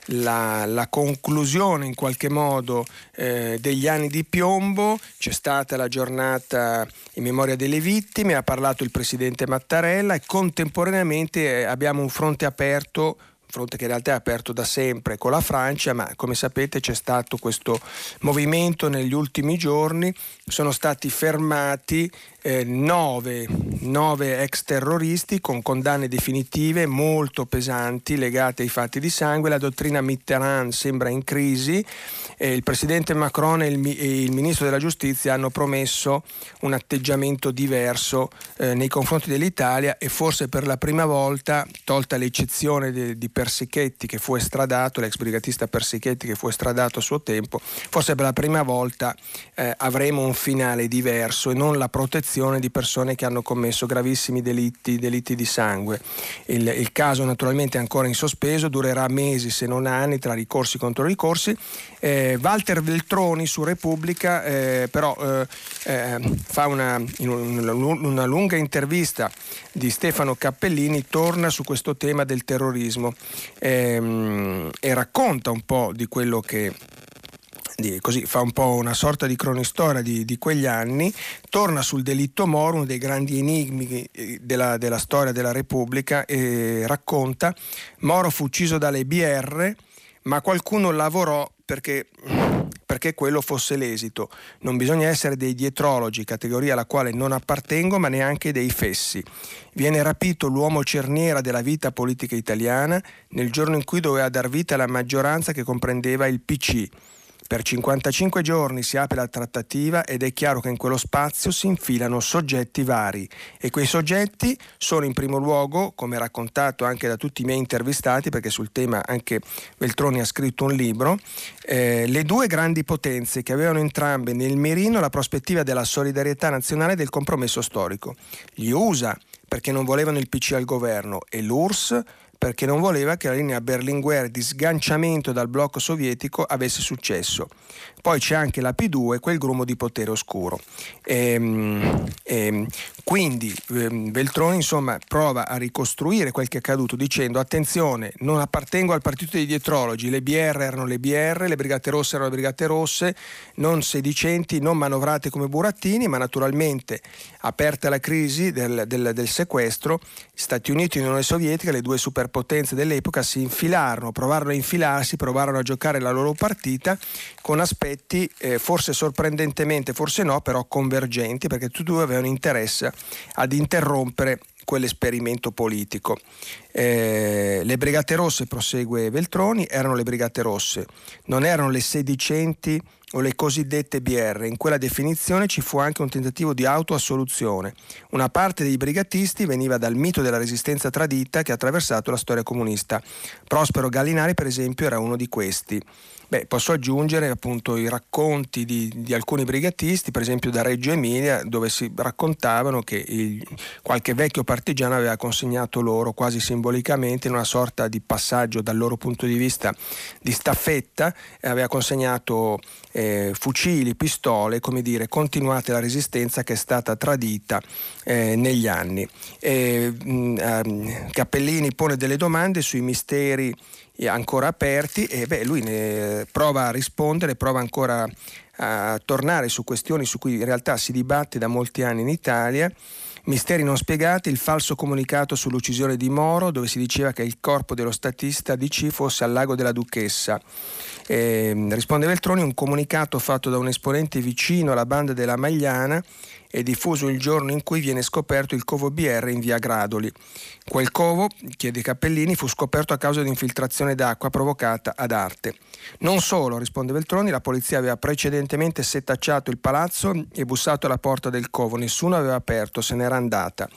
S2: la, la, conclusione in qualche modo eh, degli anni di piombo, c'è stata la giornata in memoria delle vittime, ha parlato il presidente Mattarella e contemporaneamente abbiamo un fronte aperto fronte che in realtà è aperto da sempre con la Francia, ma come sapete c'è stato questo movimento negli ultimi giorni, sono stati fermati eh, nove, nove, ex terroristi con condanne definitive molto pesanti legate ai fatti di sangue. La dottrina Mitterrand sembra in crisi. Eh, il presidente Macron e il, e il, ministro della giustizia hanno promesso un atteggiamento diverso eh, nei confronti dell'Italia e forse per la prima volta, tolta l'eccezione de, di Persichetti che fu estradato, l'ex brigatista Persichetti che fu estradato a suo tempo, forse per la prima volta eh, avremo un finale diverso e non la protezione protezione di persone che hanno commesso gravissimi delitti, delitti di sangue. Il, il, caso naturalmente è ancora in sospeso, durerà mesi se non anni tra ricorsi contro ricorsi. Eh, Walter Veltroni su Repubblica eh, però eh, eh fa una, una, una lunga intervista di Stefano Cappellini, torna su questo tema del terrorismo ehm, e racconta un po' di quello che di, così fa un po' una sorta di cronistoria di, di, quegli anni, torna sul delitto Moro, uno dei grandi enigmi eh, della, della storia della Repubblica, e racconta Moro fu ucciso dalle BR, ma qualcuno lavorò perché, perché, quello fosse l'esito. Non bisogna essere dei dietrologi, categoria alla quale non appartengo, ma neanche dei fessi. Viene rapito l'uomo cerniera della vita politica italiana nel giorno in cui doveva dar vita alla maggioranza che comprendeva il PC per 55 giorni si apre la trattativa ed è chiaro che in quello spazio si infilano soggetti vari e quei soggetti sono in primo luogo, come raccontato anche da tutti i miei intervistati, perché sul tema anche Veltroni ha scritto un libro, eh, le due grandi potenze che avevano entrambe nel mirino la prospettiva della solidarietà nazionale e del compromesso storico. Gli USA perché non volevano il PC al governo e l'URSS perché non voleva che la linea Berlinguer di sganciamento dal blocco sovietico avesse successo. Poi c'è anche la P2, quel grumo di potere oscuro. Ehm, ehm, quindi ehm, Veltroni insomma, prova a ricostruire quel che è accaduto dicendo attenzione, non appartengo al partito dei dietrologi, le BR erano le BR, le Brigate Rosse erano le Brigate Rosse, non sedicenti, non manovrate come burattini, ma naturalmente aperta la crisi del, del, del sequestro, Stati Uniti e Unione Sovietica, le due superpotenze dell'epoca, si infilarono, provarono a infilarsi, provarono a giocare la loro partita con aspetti eh, forse sorprendentemente, forse no, però convergenti, perché tutti e due avevano interesse ad interrompere quell'esperimento politico. Eh, le Brigate Rosse, prosegue Veltroni, erano le Brigate Rosse, non erano le sedicenti o le cosiddette BR. In quella definizione ci fu anche un tentativo di autoassoluzione. Una parte dei brigatisti veniva dal mito della resistenza tradita che ha attraversato la storia comunista. Prospero Gallinari, per esempio, era uno di questi. Beh, posso aggiungere appunto i racconti di, di, alcuni brigatisti, per esempio da Reggio Emilia, dove si raccontavano che il, qualche vecchio partigiano aveva consegnato loro quasi simbolicamente in una sorta di passaggio dal loro punto di vista di staffetta, aveva consegnato eh, fucili, pistole, come dire, continuate la resistenza che è stata tradita eh, negli anni. E, mh, ehm, Cappellini pone delle domande sui misteri ancora aperti e beh, lui ne prova a rispondere, prova ancora a tornare su questioni su cui in realtà si dibatte da molti anni in Italia. Misteri non spiegati, il falso comunicato sull'uccisione di Moro, dove si diceva che il corpo dello statista DC fosse al lago della Duchessa. Eh, risponde Veltroni, un comunicato fatto da un esponente vicino alla banda della Magliana è diffuso il giorno in cui viene scoperto il covo BR in via Gradoli. Quel covo, chiede Cappellini, fu scoperto a causa di infiltrazione d'acqua provocata ad arte. Non solo, risponde Veltroni, la polizia aveva precedentemente setacciato il palazzo e bussato alla porta del covo, nessuno aveva aperto, se n'era andata.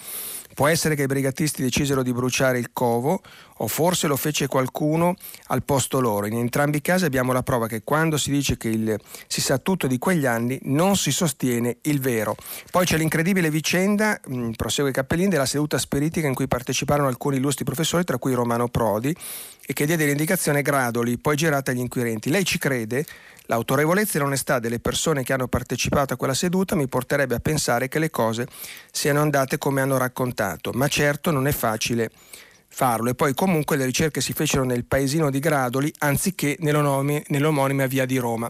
S2: Può essere che i brigatisti decisero di bruciare il covo o forse lo fece qualcuno al posto loro. In entrambi i casi abbiamo la prova che quando si dice che il, si sa tutto di quegli anni non si sostiene il vero. Poi c'è l'incredibile vicenda, mh, mm, prosegue Cappellini, della seduta spiritica in cui parteciparono alcuni illustri professori, tra cui Romano Prodi, e che diede l'indicazione Gradoli, poi girata agli inquirenti. Lei ci crede? L'autorevolezza e l'onestà delle persone che hanno partecipato a quella seduta mi porterebbe a pensare che le cose siano andate come hanno raccontato, ma certo non è facile farlo. E poi comunque le ricerche si fecero nel paesino di Gradoli anziché nell'omonima via di Roma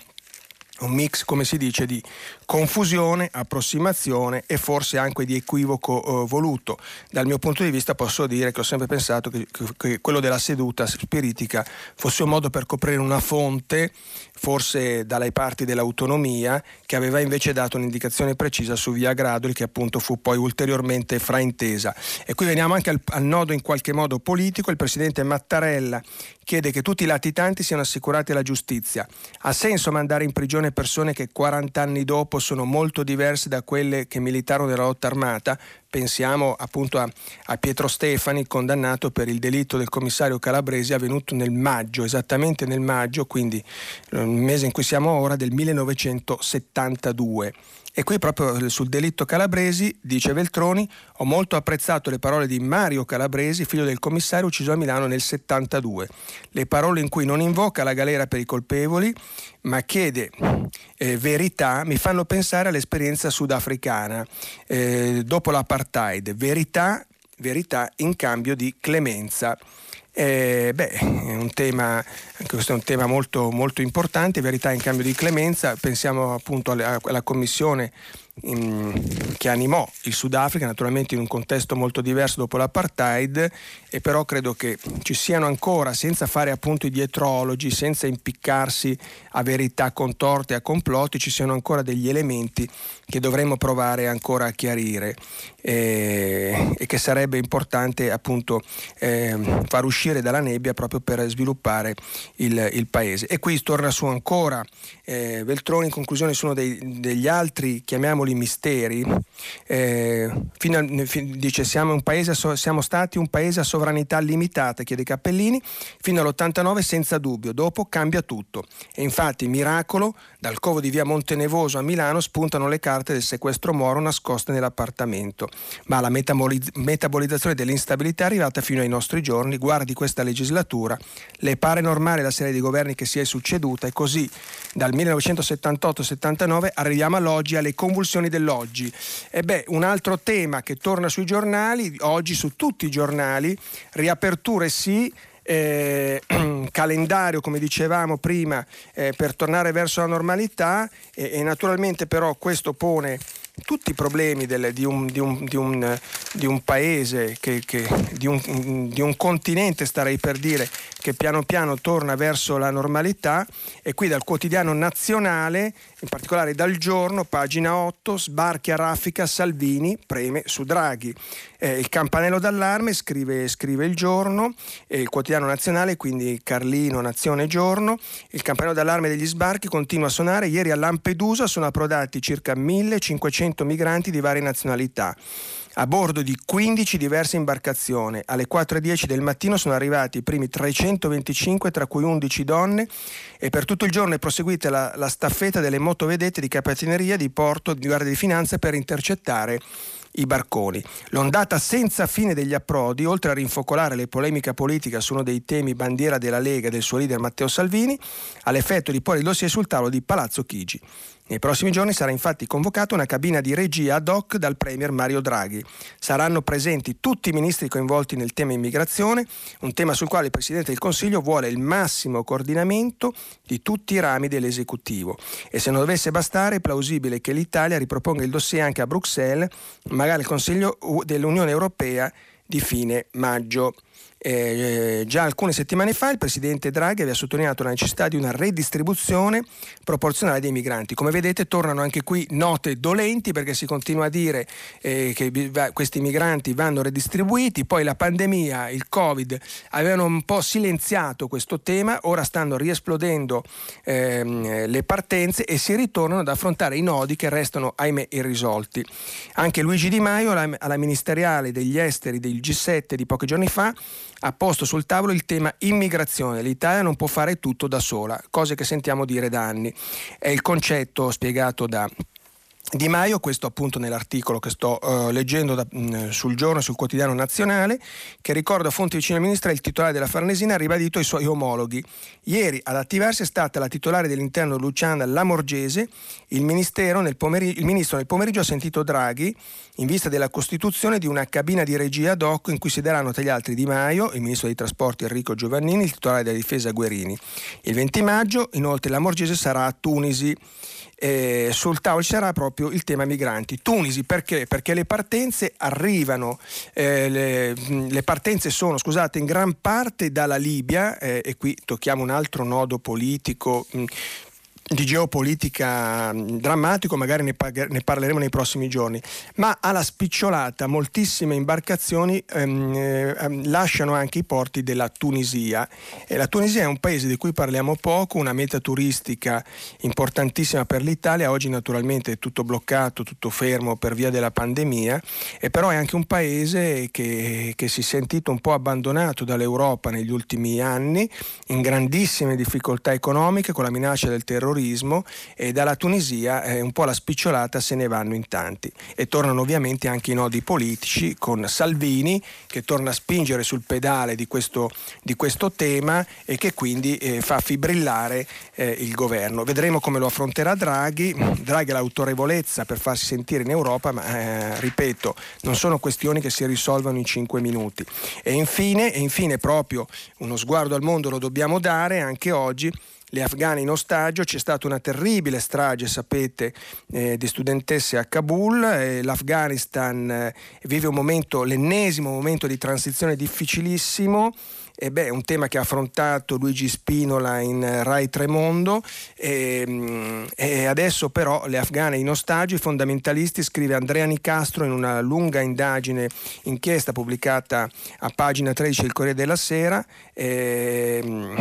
S2: un mix, come si dice, di confusione, approssimazione e forse anche di equivoco eh, voluto. Dal mio punto di vista posso dire che ho sempre pensato che, che, quello della seduta spiritica fosse un modo per coprire una fonte, forse dalle parti dell'autonomia, che aveva invece dato un'indicazione precisa su via Gradoli, che appunto fu poi ulteriormente fraintesa. E qui veniamo anche al, al nodo in qualche modo politico. Il presidente Mattarella chiede che tutti i latitanti siano assicurati alla giustizia. Ha senso mandare in prigione persone che 40 anni dopo sono molto diverse da quelle che militarono nella lotta armata? Pensiamo appunto a, a Pietro Stefani, condannato per il delitto del commissario Calabresi avvenuto nel maggio, esattamente nel maggio, quindi il mese in cui siamo ora, del 1972. E qui proprio sul delitto Calabresi, dice Veltroni, ho molto apprezzato le parole di Mario Calabresi, figlio del commissario ucciso a Milano nel 72. Le parole in cui non invoca la galera per i colpevoli, ma chiede eh, verità, mi fanno pensare all'esperienza sudafricana eh, dopo l'apartheid. Verità, verità in cambio di clemenza. Eh, beh, è un tema, anche questo è un tema molto, molto importante, verità in cambio di clemenza, pensiamo appunto alla, alla commissione che animò il Sudafrica, naturalmente in un contesto molto diverso dopo l'apartheid, e però credo che ci siano ancora, senza fare appunto i dietrologi, senza impiccarsi a verità contorte, a complotti, ci siano ancora degli elementi che dovremmo provare ancora a chiarire eh, e che sarebbe importante appunto eh, far uscire dalla nebbia proprio per sviluppare il, il paese. E qui torna su ancora eh, Veltroni in conclusione su uno dei, degli altri, chiamiamoli misteri. Eh, a, dice siamo, paese, siamo, stati un paese a sovranità limitata, chiede Cappellini, fino all'89 senza dubbio, dopo cambia tutto. E infatti, miracolo, dal covo di via Montenevoso a Milano spuntano le carte del sequestro Moro nascoste nell'appartamento. Ma la metaboliz- metabolizzazione dell'instabilità è arrivata fino ai nostri giorni, guardi questa legislatura, le pare normale la serie di governi che si è succeduta e così dal 1978-79 arriviamo all'oggi alle convulsioni dell'oggi. E beh, un altro tema che torna sui giornali, oggi su tutti i giornali, riaperture sì, eh, [CLEARS THROAT] calendario, come dicevamo prima, eh, per tornare verso la normalità e, e naturalmente però questo pone tutti i problemi del, di, un, di, un, di, un, di, un, paese, che, che, di, un, continente starei per dire, che piano piano torna verso la normalità e qui dal quotidiano nazionale, in particolare dal giorno, pagina 8, sbarchi a raffica Salvini, preme su Draghi. Eh, il campanello d'allarme scrive, scrive il giorno, eh, il quotidiano nazionale, quindi Carlino, Nazione Giorno. Il campanello d'allarme degli sbarchi continua a suonare. Ieri a Lampedusa sono approdati circa 1500 migranti di varie nazionalità a bordo di 15 diverse imbarcazioni. Alle 4.10 del mattino sono arrivati i primi 325, tra cui 11 donne, e per tutto il giorno è proseguita la, la staffetta delle motovedette di capitaneria, di porto, di guardia di finanza per intercettare i barconi. L'ondata senza fine degli approdi, oltre a rinfocolare le polemiche politiche su uno dei temi bandiera della Lega del suo leader Matteo Salvini, ha l'effetto di porre il dossier sul tavolo di Palazzo Chigi. Nei prossimi giorni sarà infatti convocata una cabina di regia ad hoc dal Premier Mario Draghi. Saranno presenti tutti i ministri coinvolti nel tema immigrazione, un tema sul quale il Presidente del Consiglio vuole il massimo coordinamento di tutti i rami dell'esecutivo. E se non dovesse bastare, è plausibile che l'Italia riproponga il dossier anche a Bruxelles, magari al Consiglio dell'Unione Europea di fine maggio. Eh, già alcune settimane fa il presidente Draghi aveva sottolineato la necessità di una redistribuzione proporzionale dei migranti. Come vedete tornano anche qui note dolenti perché si continua a dire eh, che questi migranti vanno redistribuiti, poi la pandemia, il Covid avevano un po' silenziato questo tema, ora stanno riesplodendo ehm, le partenze e si ritornano ad affrontare i nodi che restano ahimè irrisolti. Anche Luigi Di Maio alla ministeriale degli esteri del G7 di pochi giorni fa ha posto sul tavolo il tema immigrazione. L'Italia non può fare tutto da sola, cose che sentiamo dire da anni. È il concetto spiegato da di Maio, questo appunto nell'articolo che sto uh, leggendo da, mh, mm, sul giorno sul quotidiano nazionale, che ricorda fonti vicine al ministro, il titolare della Farnesina ha ribadito i suoi omologhi. Ieri ad attivarsi è stata la titolare dell'interno Luciana Lamorgese, il, nel pomeriggio, il ministro nel pomeriggio ha sentito Draghi in vista della costituzione di una cabina di regia ad hoc in cui siederanno tra gli altri Di Maio, il ministro dei trasporti Enrico Giovannini, il titolare della difesa Guerini. Il 20 maggio inoltre Lamorgese sarà a Tunisi eh, sul tavolo sarà proprio il tema migranti. Tunisi perché? Perché le partenze arrivano, eh, le, le, partenze sono scusate, in gran parte dalla Libia eh, e qui tocchiamo un altro nodo politico mh, di geopolitica drammatico, magari ne, pag- ne, parleremo nei prossimi giorni, ma alla spicciolata moltissime imbarcazioni ehm, ehm, lasciano anche i porti della Tunisia. E la Tunisia è un paese di cui parliamo poco, una meta turistica importantissima per l'Italia, oggi naturalmente è tutto bloccato, tutto fermo per via della pandemia, e però è anche un paese che, che si è sentito un po' abbandonato dall'Europa negli ultimi anni, in grandissime difficoltà economiche, con la minaccia del terrorismo terrorismo e dalla Tunisia eh, un po' la spicciolata se ne vanno in tanti e tornano ovviamente anche i nodi politici con Salvini che torna a spingere sul pedale di questo, di questo tema e che quindi eh, fa fibrillare eh, il governo. Vedremo come lo affronterà Draghi. Draghi ha l'autorevolezza per farsi sentire in Europa, ma eh, ripeto, non sono questioni che si risolvono in cinque minuti. E infine, e infine proprio uno sguardo al mondo lo dobbiamo dare anche oggi le afghane in ostaggio, c'è stata una terribile strage, sapete, eh, di studentesse a Kabul, eh, l'Afghanistan eh, vive un momento, l'ennesimo momento di transizione difficilissimo e beh, è un tema che ha affrontato Luigi Spinola in Rai Tremondo. E, mm, e adesso però le afghane in ostaggio, i fondamentalisti, scrive Andrea Nicastro in una lunga indagine, inchiesta pubblicata a pagina 13 del Corriere della Sera, e, mm,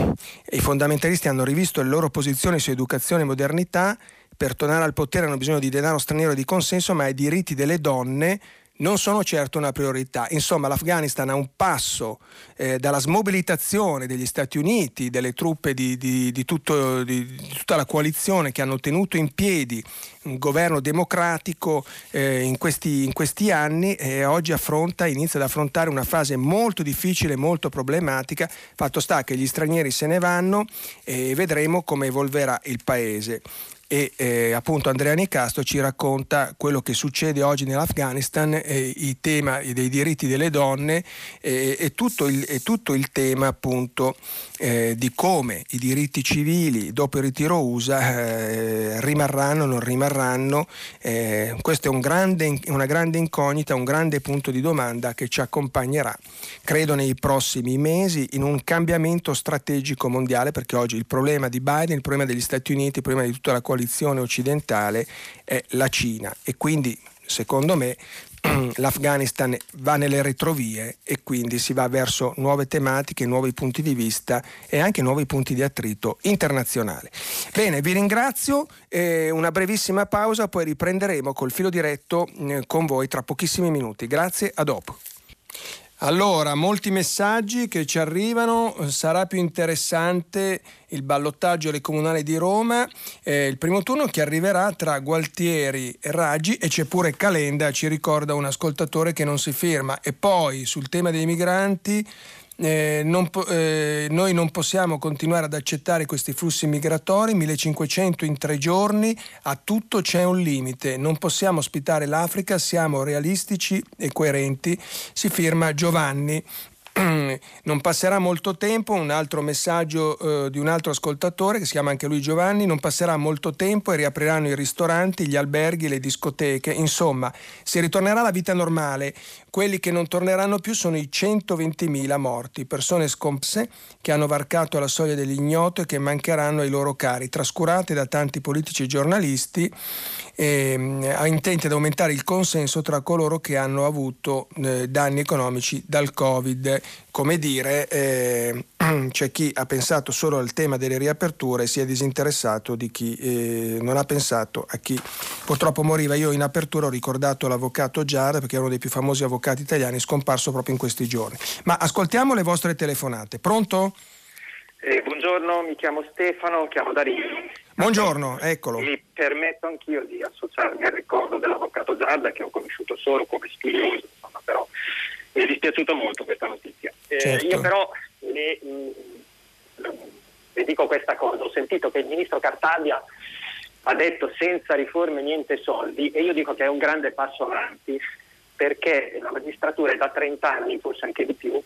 S2: e i fondamentalisti hanno rivisto le loro posizioni su educazione e modernità, per tornare al potere hanno bisogno di denaro straniero e di consenso, ma ai diritti delle donne non sono certo una priorità. Insomma, l'Afghanistan ha un passo eh, dalla smobilitazione degli Stati Uniti, delle truppe di, di, di, tutto, di, tutta la coalizione che hanno tenuto in piedi un governo democratico eh, in, questi, in, questi, anni e oggi affronta, inizia ad affrontare una fase molto difficile, molto problematica. Fatto sta che gli stranieri se ne vanno e vedremo come evolverà il paese. E eh, appunto Andrea Nicastro ci racconta quello che succede oggi nell'Afghanistan, eh, il tema dei diritti delle donne eh, e, tutto il, e, tutto il, tema appunto eh, di come i diritti civili dopo il ritiro USA eh, rimarranno o non rimarranno. Eh, questa è un grande, una grande incognita, un grande punto di domanda che ci accompagnerà, credo, nei prossimi mesi in un cambiamento strategico mondiale perché oggi il problema di Biden, il problema degli Stati Uniti, il problema di tutta la coalizione occidentale è la Cina e quindi secondo me [CLEARS THROAT] l'Afghanistan va nelle retrovie e quindi si va verso nuove tematiche, nuovi punti di vista e anche nuovi punti di attrito internazionale. Bene, vi ringrazio, eh, una brevissima pausa, poi riprenderemo col filo diretto eh, con voi tra pochissimi minuti. Grazie, a dopo. Allora, molti messaggi che ci arrivano, sarà più interessante il ballottaggio alle comunali di Roma, eh, il primo turno che arriverà tra Gualtieri e Raggi e c'è pure Calenda, ci ricorda un ascoltatore che non si ferma. E poi sul tema dei migranti eh, non po- eh, noi non possiamo continuare ad accettare questi flussi migratori, 1500 in tre giorni, a tutto c'è un limite, non possiamo ospitare l'Africa, siamo realistici e coerenti, si firma Giovanni. [CLEARS THROAT] non passerà molto tempo, un altro messaggio eh, di un altro ascoltatore che si chiama anche lui Giovanni, non passerà molto tempo e riapriranno i ristoranti, gli alberghi, le discoteche, insomma si ritornerà alla vita normale. Quelli che non torneranno più sono i 120.000 morti, persone scomparse che hanno varcato la soglia dell'ignoto e che mancheranno ai loro cari, trascurate da tanti politici e giornalisti eh, intenti ad aumentare il consenso tra coloro che hanno avuto eh, danni economici dal Covid. Come dire, eh, [CLEARS THROAT] c'è chi ha pensato solo al tema delle riaperture e si è disinteressato di chi eh, non ha pensato a chi purtroppo moriva. Io in apertura ho ricordato l'avvocato Giada perché è uno dei più famosi avvocati italiani scomparso proprio in questi giorni. Ma ascoltiamo le vostre telefonate. Pronto?
S3: Eh, buongiorno, mi chiamo Stefano, chiamo da.
S2: Buongiorno, eccolo.
S3: Mi permetto anch'io di associarmi al ricordo dell'avvocato Giada che ho conosciuto solo come studioso, insomma, però mi è dispiaciuta molto questa notizia. Eh, certo. Io però le, mh, mm, le, dico questa cosa, ho sentito che il ministro Cartabia ha detto senza riforme niente soldi e io dico che è un grande passo avanti perché la magistratura è da 30 anni, forse anche di più,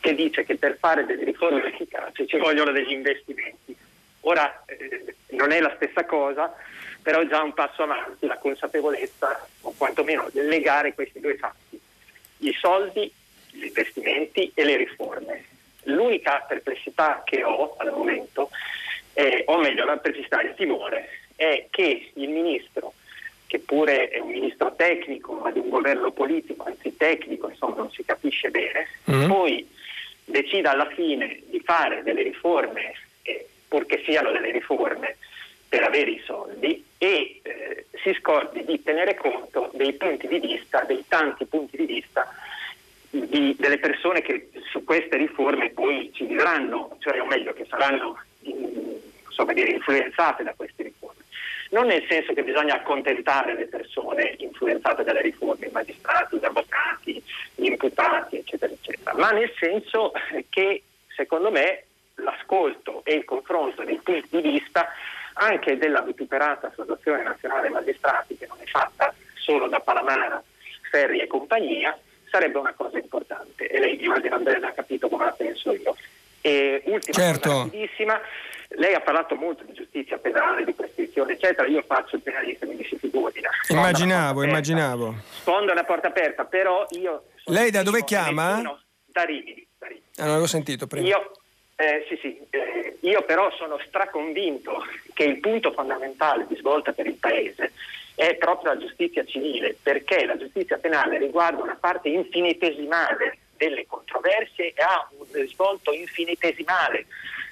S3: che dice che per fare delle riforme efficaci ci vogliono degli investimenti. Ora eh, non è la stessa cosa, però è già un passo avanti la consapevolezza, o quantomeno legare questi due fatti, i soldi, gli investimenti e le riforme. L'unica perplessità che ho al momento, è, o meglio la perplessità, il timore, è che il ministro, che pure è un ministro tecnico, ma di un governo politico, anzi tecnico, insomma non si capisce bene, mm-hmm. poi decida alla fine di fare delle riforme, eh, purché siano delle riforme, per avere i soldi e eh, si scordi di tenere conto dei punti di vista, dei tanti punti di vista di, delle persone che su queste riforme poi ci vivranno, cioè o meglio che saranno insomma, dire, influenzate da queste riforme. Non nel senso che bisogna accontentare le persone influenzate dalle riforme, i magistrati, gli avvocati, gli imputati, eccetera, eccetera, ma nel senso che secondo me l'ascolto e il confronto dei punti di vista anche della vituperata Associazione Nazionale Magistrati, che non è fatta solo da Palamara, Ferri e compagnia, sarebbe una cosa importante. E lei immagino ha capito come la penso io. E ultima certo. cosa rapidissima, lei ha parlato molto di giustizia penale, di prescrizione, eccetera. Io faccio il penalista, quindi si figuri.
S2: Immaginavo, immaginavo.
S3: Sfondo una porta aperta, però io...
S2: Lei da dove chiama?
S3: Da Rimini. Da Rimini.
S2: Ah, non l'avevo sentito prima.
S3: Io, eh, sì, sì. Eh, io però sono straconvinto che il punto fondamentale di svolta per il Paese è proprio la giustizia civile, perché la giustizia penale riguarda una parte infinitesimale delle controversie e ha un risvolto infinitesimale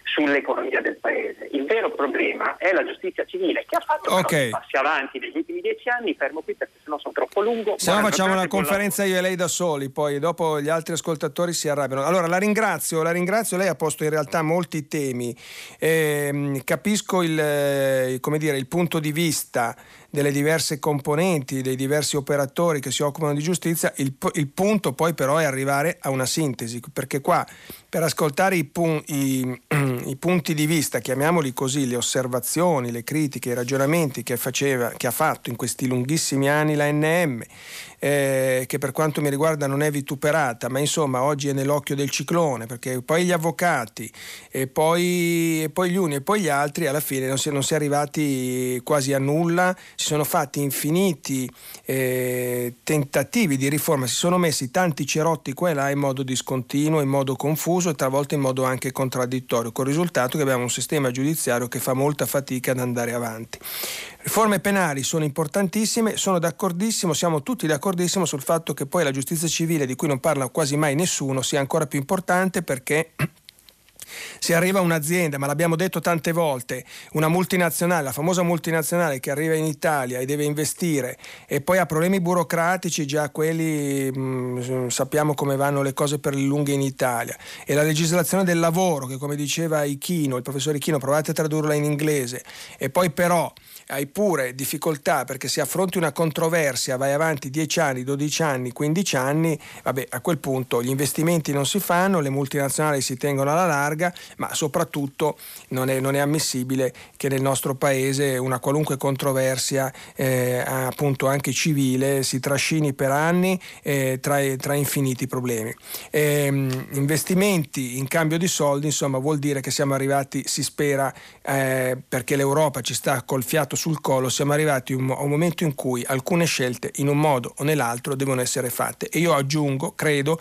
S3: sull'economia del paese. Il vero problema è la giustizia civile che ha fatto okay. passi avanti negli ultimi dieci anni, fermo qui perché sennò sono troppo lungo.
S2: Se no facciamo una conferenza io e lei da soli, poi dopo gli altri ascoltatori si arrabbiano. Allora la ringrazio, la ringrazio, lei ha posto in realtà molti temi, eh, capisco il, eh, dire, il punto di vista delle diverse componenti, dei diversi operatori che si occupano di giustizia, il, il punto poi però è arrivare a una sintesi, perché qua per ascoltare i, pun- i, [CLEARS THROAT] i, punti di vista, chiamiamoli così, le osservazioni, le critiche, i ragionamenti che, faceva, che ha fatto in questi lunghissimi anni la NM, eh, che per quanto mi riguarda non è vituperata, ma insomma oggi è nell'occhio del ciclone, perché poi gli avvocati e poi, e poi gli uni e poi gli altri alla fine non si, non si, è arrivati quasi a nulla, si sono fatti infiniti eh, tentativi di riforma, si sono messi tanti cerotti qua e là in modo discontinuo, in modo confuso e talvolta in modo anche contraddittorio, con il risultato che abbiamo un sistema giudiziario che fa molta fatica ad andare avanti. Riforme penali sono importantissime, sono d'accordissimo, siamo tutti d'accordissimo sul fatto che poi la giustizia civile, di cui non parla quasi mai nessuno, sia ancora più importante perché [CLEARS THROAT] se arriva un'azienda, ma l'abbiamo detto tante volte, una multinazionale, la famosa multinazionale che arriva in Italia e deve investire e poi ha problemi burocratici, già quelli mh, mm, sappiamo come vanno le cose per le lunghe in Italia, e la legislazione del lavoro, che come diceva Ichino, il professore Ichino, provate a tradurla in inglese, e poi però hai pure difficoltà perché se affronti una controversia, vai avanti 10 anni, 12 anni, 15 anni, vabbè, a quel punto gli investimenti non si fanno, le multinazionali si tengono alla larga, ma soprattutto non è, non è ammissibile che nel nostro paese una qualunque controversia, eh, appunto anche civile, si trascini per anni eh, tra, tra, infiniti problemi. Eh, investimenti in cambio di soldi, insomma, vuol dire che siamo arrivati, si spera, eh, perché l'Europa ci sta col fiato fiato sul collo, siamo arrivati a un momento in cui alcune scelte in un modo o nell'altro devono essere fatte. E io aggiungo, credo,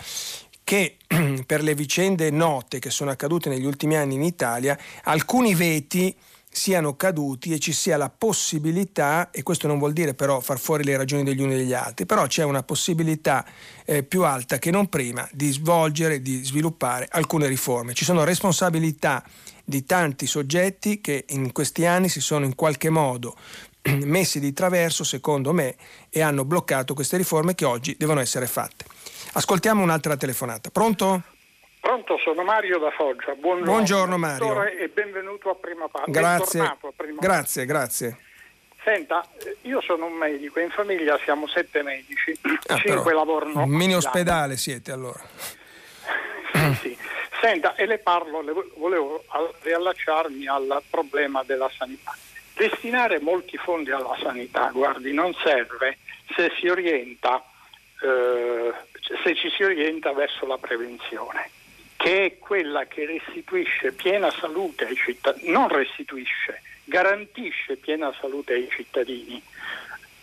S2: che [CLEARS THROAT] per le vicende note che sono accadute negli ultimi anni in Italia, alcuni veti siano caduti e ci sia la possibilità, e questo non vuol dire però far fuori le ragioni degli uni e degli altri, però c'è una possibilità eh, più alta che non prima di svolgere, di sviluppare alcune riforme. Ci sono responsabilità di tanti soggetti che in questi anni si sono in qualche modo [CLEARS THROAT] messi di traverso, secondo me, e hanno bloccato queste riforme che oggi devono essere fatte. Ascoltiamo un'altra telefonata. Pronto?
S4: Pronto, sono Mario da Foggia. Buongiorno,
S2: Buongiorno Mario.
S4: E benvenuto a Prima Parte.
S2: Grazie, a prima grazie, grazie.
S4: Senta, io sono un medico, in famiglia siamo sette medici, ah, cinque lavorano.
S2: Un mini ospedale siete allora.
S4: sì, sì. Senta, e le parlo, le volevo riallacciarmi al problema della sanità. Destinare molti fondi alla sanità, guardi, non serve se si orienta, eh, se ci si orienta verso la prevenzione, che è quella che restituisce piena salute ai cittadini, non restituisce, garantisce piena salute ai cittadini.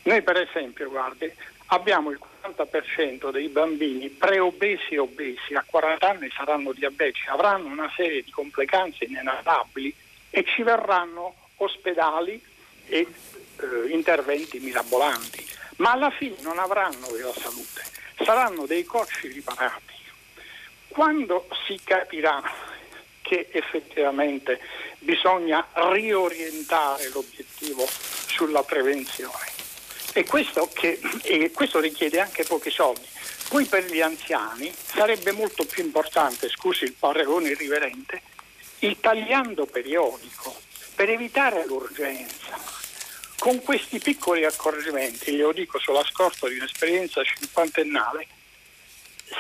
S4: Noi per esempio, guardi, abbiamo il 40% dei bambini preobesi e obesi. A 40 anni saranno diabetici, avranno una serie di complicanze inevitabili e ci verranno ospedali e eh, interventi mirabolanti, ma alla fine non avranno della salute, saranno dei cocci riparati. Quando si capirà che effettivamente bisogna riorientare l'obiettivo sulla prevenzione, e questo, che, e questo richiede anche pochi soldi. Poi per gli anziani sarebbe molto più importante, scusi il paragone irriverente, il tagliando periodico per evitare l'urgenza. Con questi piccoli accorgimenti, glielo dico sulla scorta di un'esperienza cinquantennale,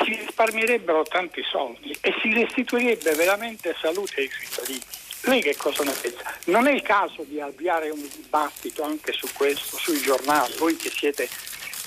S4: si risparmierebbero tanti soldi e si restituirebbe veramente salute ai cittadini. Lei che cosa ne pensa? Non è il caso di avviare un dibattito anche su questo, sui giornali, voi che siete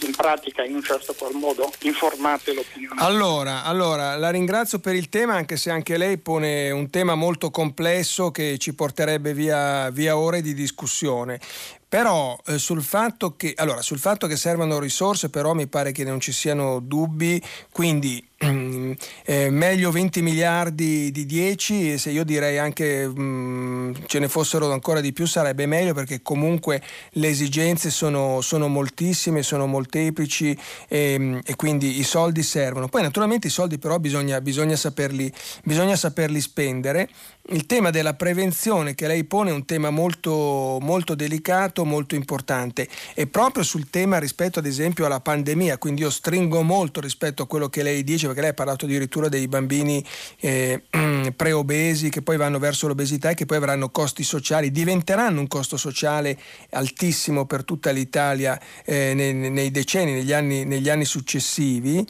S4: in pratica in un certo qual modo informate l'opinione.
S2: Allora, allora, la ringrazio per il tema, anche se anche lei pone un tema molto complesso che ci porterebbe via, via ore di discussione. Però eh, sul, fatto che, allora, sul fatto che servano risorse, però mi pare che non ci siano dubbi, quindi eh, meglio 20 miliardi di 10, se io direi anche mh, mm, ce ne fossero ancora di più sarebbe meglio perché comunque le esigenze sono, sono moltissime, sono molteplici e, ehm, e, quindi i soldi servono. Poi naturalmente i soldi però bisogna, bisogna, saperli, bisogna saperli spendere il tema della prevenzione che lei pone è un tema molto, molto delicato, molto importante e proprio sul tema rispetto ad esempio alla pandemia, quindi io stringo molto rispetto a quello che lei dice perché lei ha parlato addirittura dei bambini eh, [CLEARS THROAT] preobesi che poi vanno verso l'obesità e che poi avranno costi sociali, diventeranno un costo sociale altissimo per tutta l'Italia eh, nei, nei, decenni, negli anni, negli anni successivi.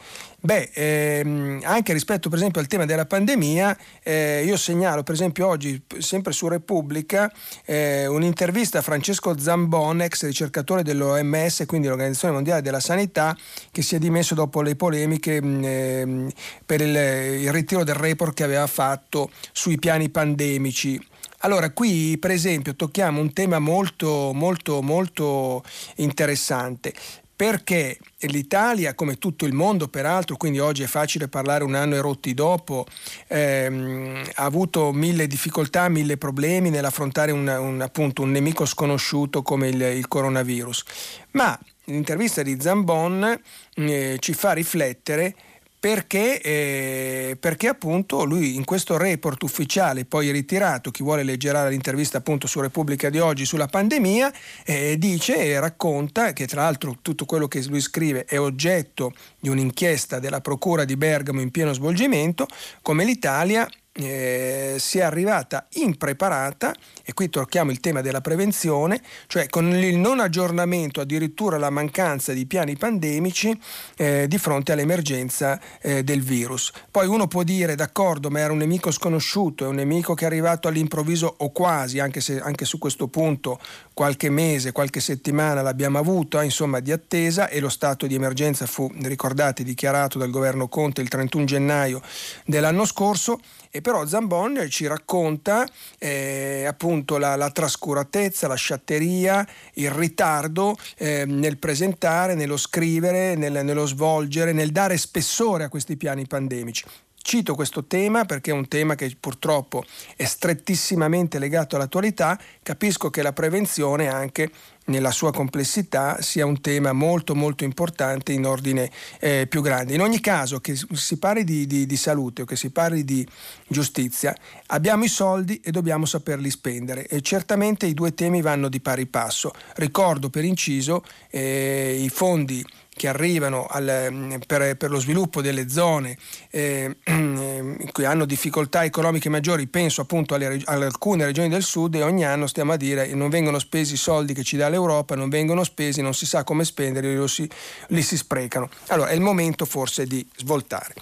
S2: Beh, ehm, anche rispetto per esempio al tema della pandemia, eh, io segnalo per esempio oggi, sempre su Repubblica, eh, un'intervista a Francesco Zambon, ex ricercatore dell'OMS, quindi l'Organizzazione Mondiale della Sanità, che si è dimesso dopo le polemiche mh, eh, per il, il ritiro del report che aveva fatto sui piani pandemici. Allora, qui per esempio tocchiamo un tema molto, molto, molto interessante perché l'Italia, come tutto il mondo peraltro, quindi oggi è facile parlare un anno e rotti dopo, ehm, ha avuto mille difficoltà, mille problemi nell'affrontare un, un, appunto, un nemico sconosciuto come il, il coronavirus. Ma l'intervista di Zambon eh, ci fa riflettere perché, eh, perché, appunto lui in questo report ufficiale, poi ritirato, chi vuole leggerà l'intervista appunto su Repubblica di oggi sulla pandemia, eh, dice e racconta che tra l'altro tutto quello che lui scrive è oggetto di un'inchiesta della Procura di Bergamo in pieno svolgimento, come l'Italia eh, si è arrivata impreparata, e qui tocchiamo il tema della prevenzione, cioè con il non aggiornamento, addirittura la mancanza di piani pandemici eh, di fronte all'emergenza eh, del virus. Poi uno può dire d'accordo, ma era un nemico sconosciuto, è un nemico che è arrivato all'improvviso o quasi, anche se anche su questo punto qualche mese, qualche settimana l'abbiamo avuto, eh, insomma di attesa e lo stato di emergenza fu, ricordate, dichiarato dal governo Conte il 31 gennaio dell'anno scorso e però Zambon ci racconta eh, appunto la, la, trascuratezza, la sciatteria, il ritardo eh, nel presentare, nello scrivere, nel, nello svolgere, nel dare spessore a questi piani pandemici. Cito questo tema perché è un tema che purtroppo è strettissimamente legato all'attualità, capisco che la prevenzione anche nella sua complessità sia un tema molto molto importante in ordine eh, più grande. In ogni caso che si parli di, di, di, salute o che si parli di giustizia, abbiamo i soldi e dobbiamo saperli spendere e certamente i due temi vanno di pari passo. Ricordo per inciso eh, i fondi che arrivano al, mm, per, per, lo sviluppo delle zone eh, [CLEARS THROAT] in cui hanno difficoltà economiche maggiori, penso appunto alle, alle, alcune regioni del sud e ogni anno stiamo a dire che non vengono spesi i soldi che ci dà l'Europa, non vengono spesi, non si sa come spenderli, li si, li si sprecano. Allora è il momento forse di svoltare.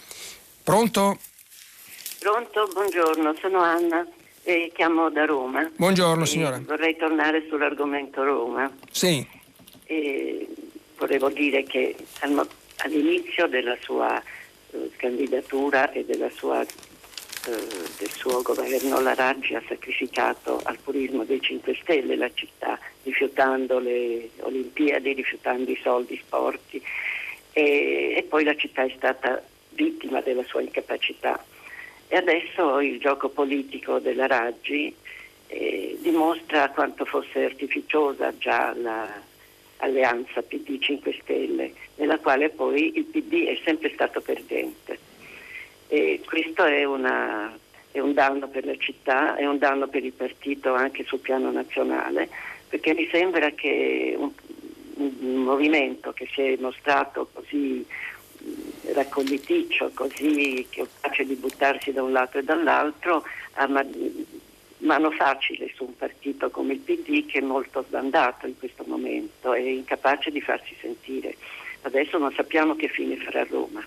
S2: Pronto?
S5: Pronto, buongiorno, sono Anna e chiamo da Roma.
S2: Buongiorno signora.
S5: Vorrei tornare sull'argomento Roma.
S2: Sì.
S5: E volevo dire che all'inizio della sua eh, candidatura e sua, eh, del suo governo la Raggi ha sacrificato al purismo dei 5 Stelle la città, rifiutando le Olimpiadi, rifiutando i soldi sporchi e, e poi la città è stata vittima della sua incapacità. E adesso il gioco politico della Raggi eh, dimostra quanto fosse artificiosa già la alleanza PD 5 Stelle, nella quale poi il PD è sempre stato perdente. E questo è, una, è un danno per la città, è un danno per il partito anche sul piano nazionale, perché mi sembra che un, un movimento che si è mostrato così raccogliticcio, così capace di buttarsi da un lato e dall'altro, ha mano facile su un partito come il PD che è molto sbandato in questo momento e incapace di farsi sentire. Adesso non sappiamo che fine farà Roma.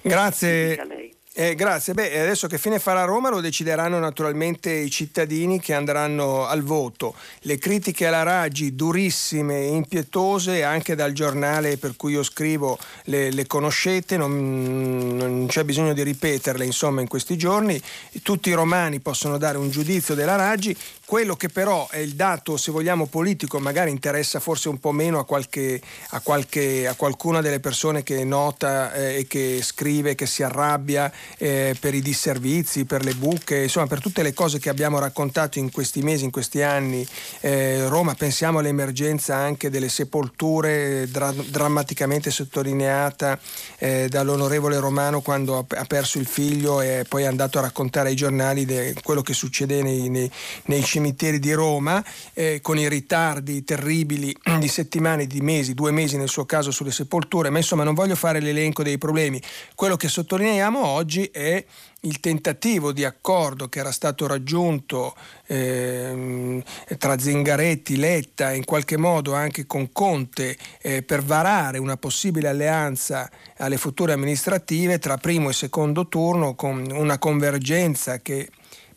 S2: Grazie. Eh, grazie. Beh, adesso che fine farà Roma lo decideranno naturalmente i cittadini che andranno al voto. Le critiche alla Raggi durissime e impietose anche dal giornale per cui io scrivo le, le conoscete, non, non, c'è bisogno di ripeterle insomma in questi giorni. Tutti i romani possono dare un giudizio della Raggi. Quello che però è il dato, se vogliamo, politico, magari interessa forse un po' meno a, qualche, a, qualche, a qualcuna delle persone che nota eh, e che scrive, che si arrabbia eh, per i disservizi, per le buche, insomma per tutte le cose che abbiamo raccontato in questi mesi, in questi anni. Eh, Roma, pensiamo all'emergenza anche delle sepolture dra- drammaticamente sottolineata eh, dall'onorevole Romano quando ha, perso il figlio e poi è andato a raccontare ai giornali de- quello che succede nei, nei, nei cimiteri cimiteri di Roma, eh, con i ritardi terribili di settimane, di mesi, due mesi nel suo caso sulle sepolture, ma insomma non voglio fare l'elenco dei problemi. Quello che sottolineiamo oggi è il tentativo di accordo che era stato raggiunto eh, tra Zingaretti, Letta e in qualche modo anche con Conte eh, per varare una possibile alleanza alle future amministrative tra primo e secondo turno con una convergenza che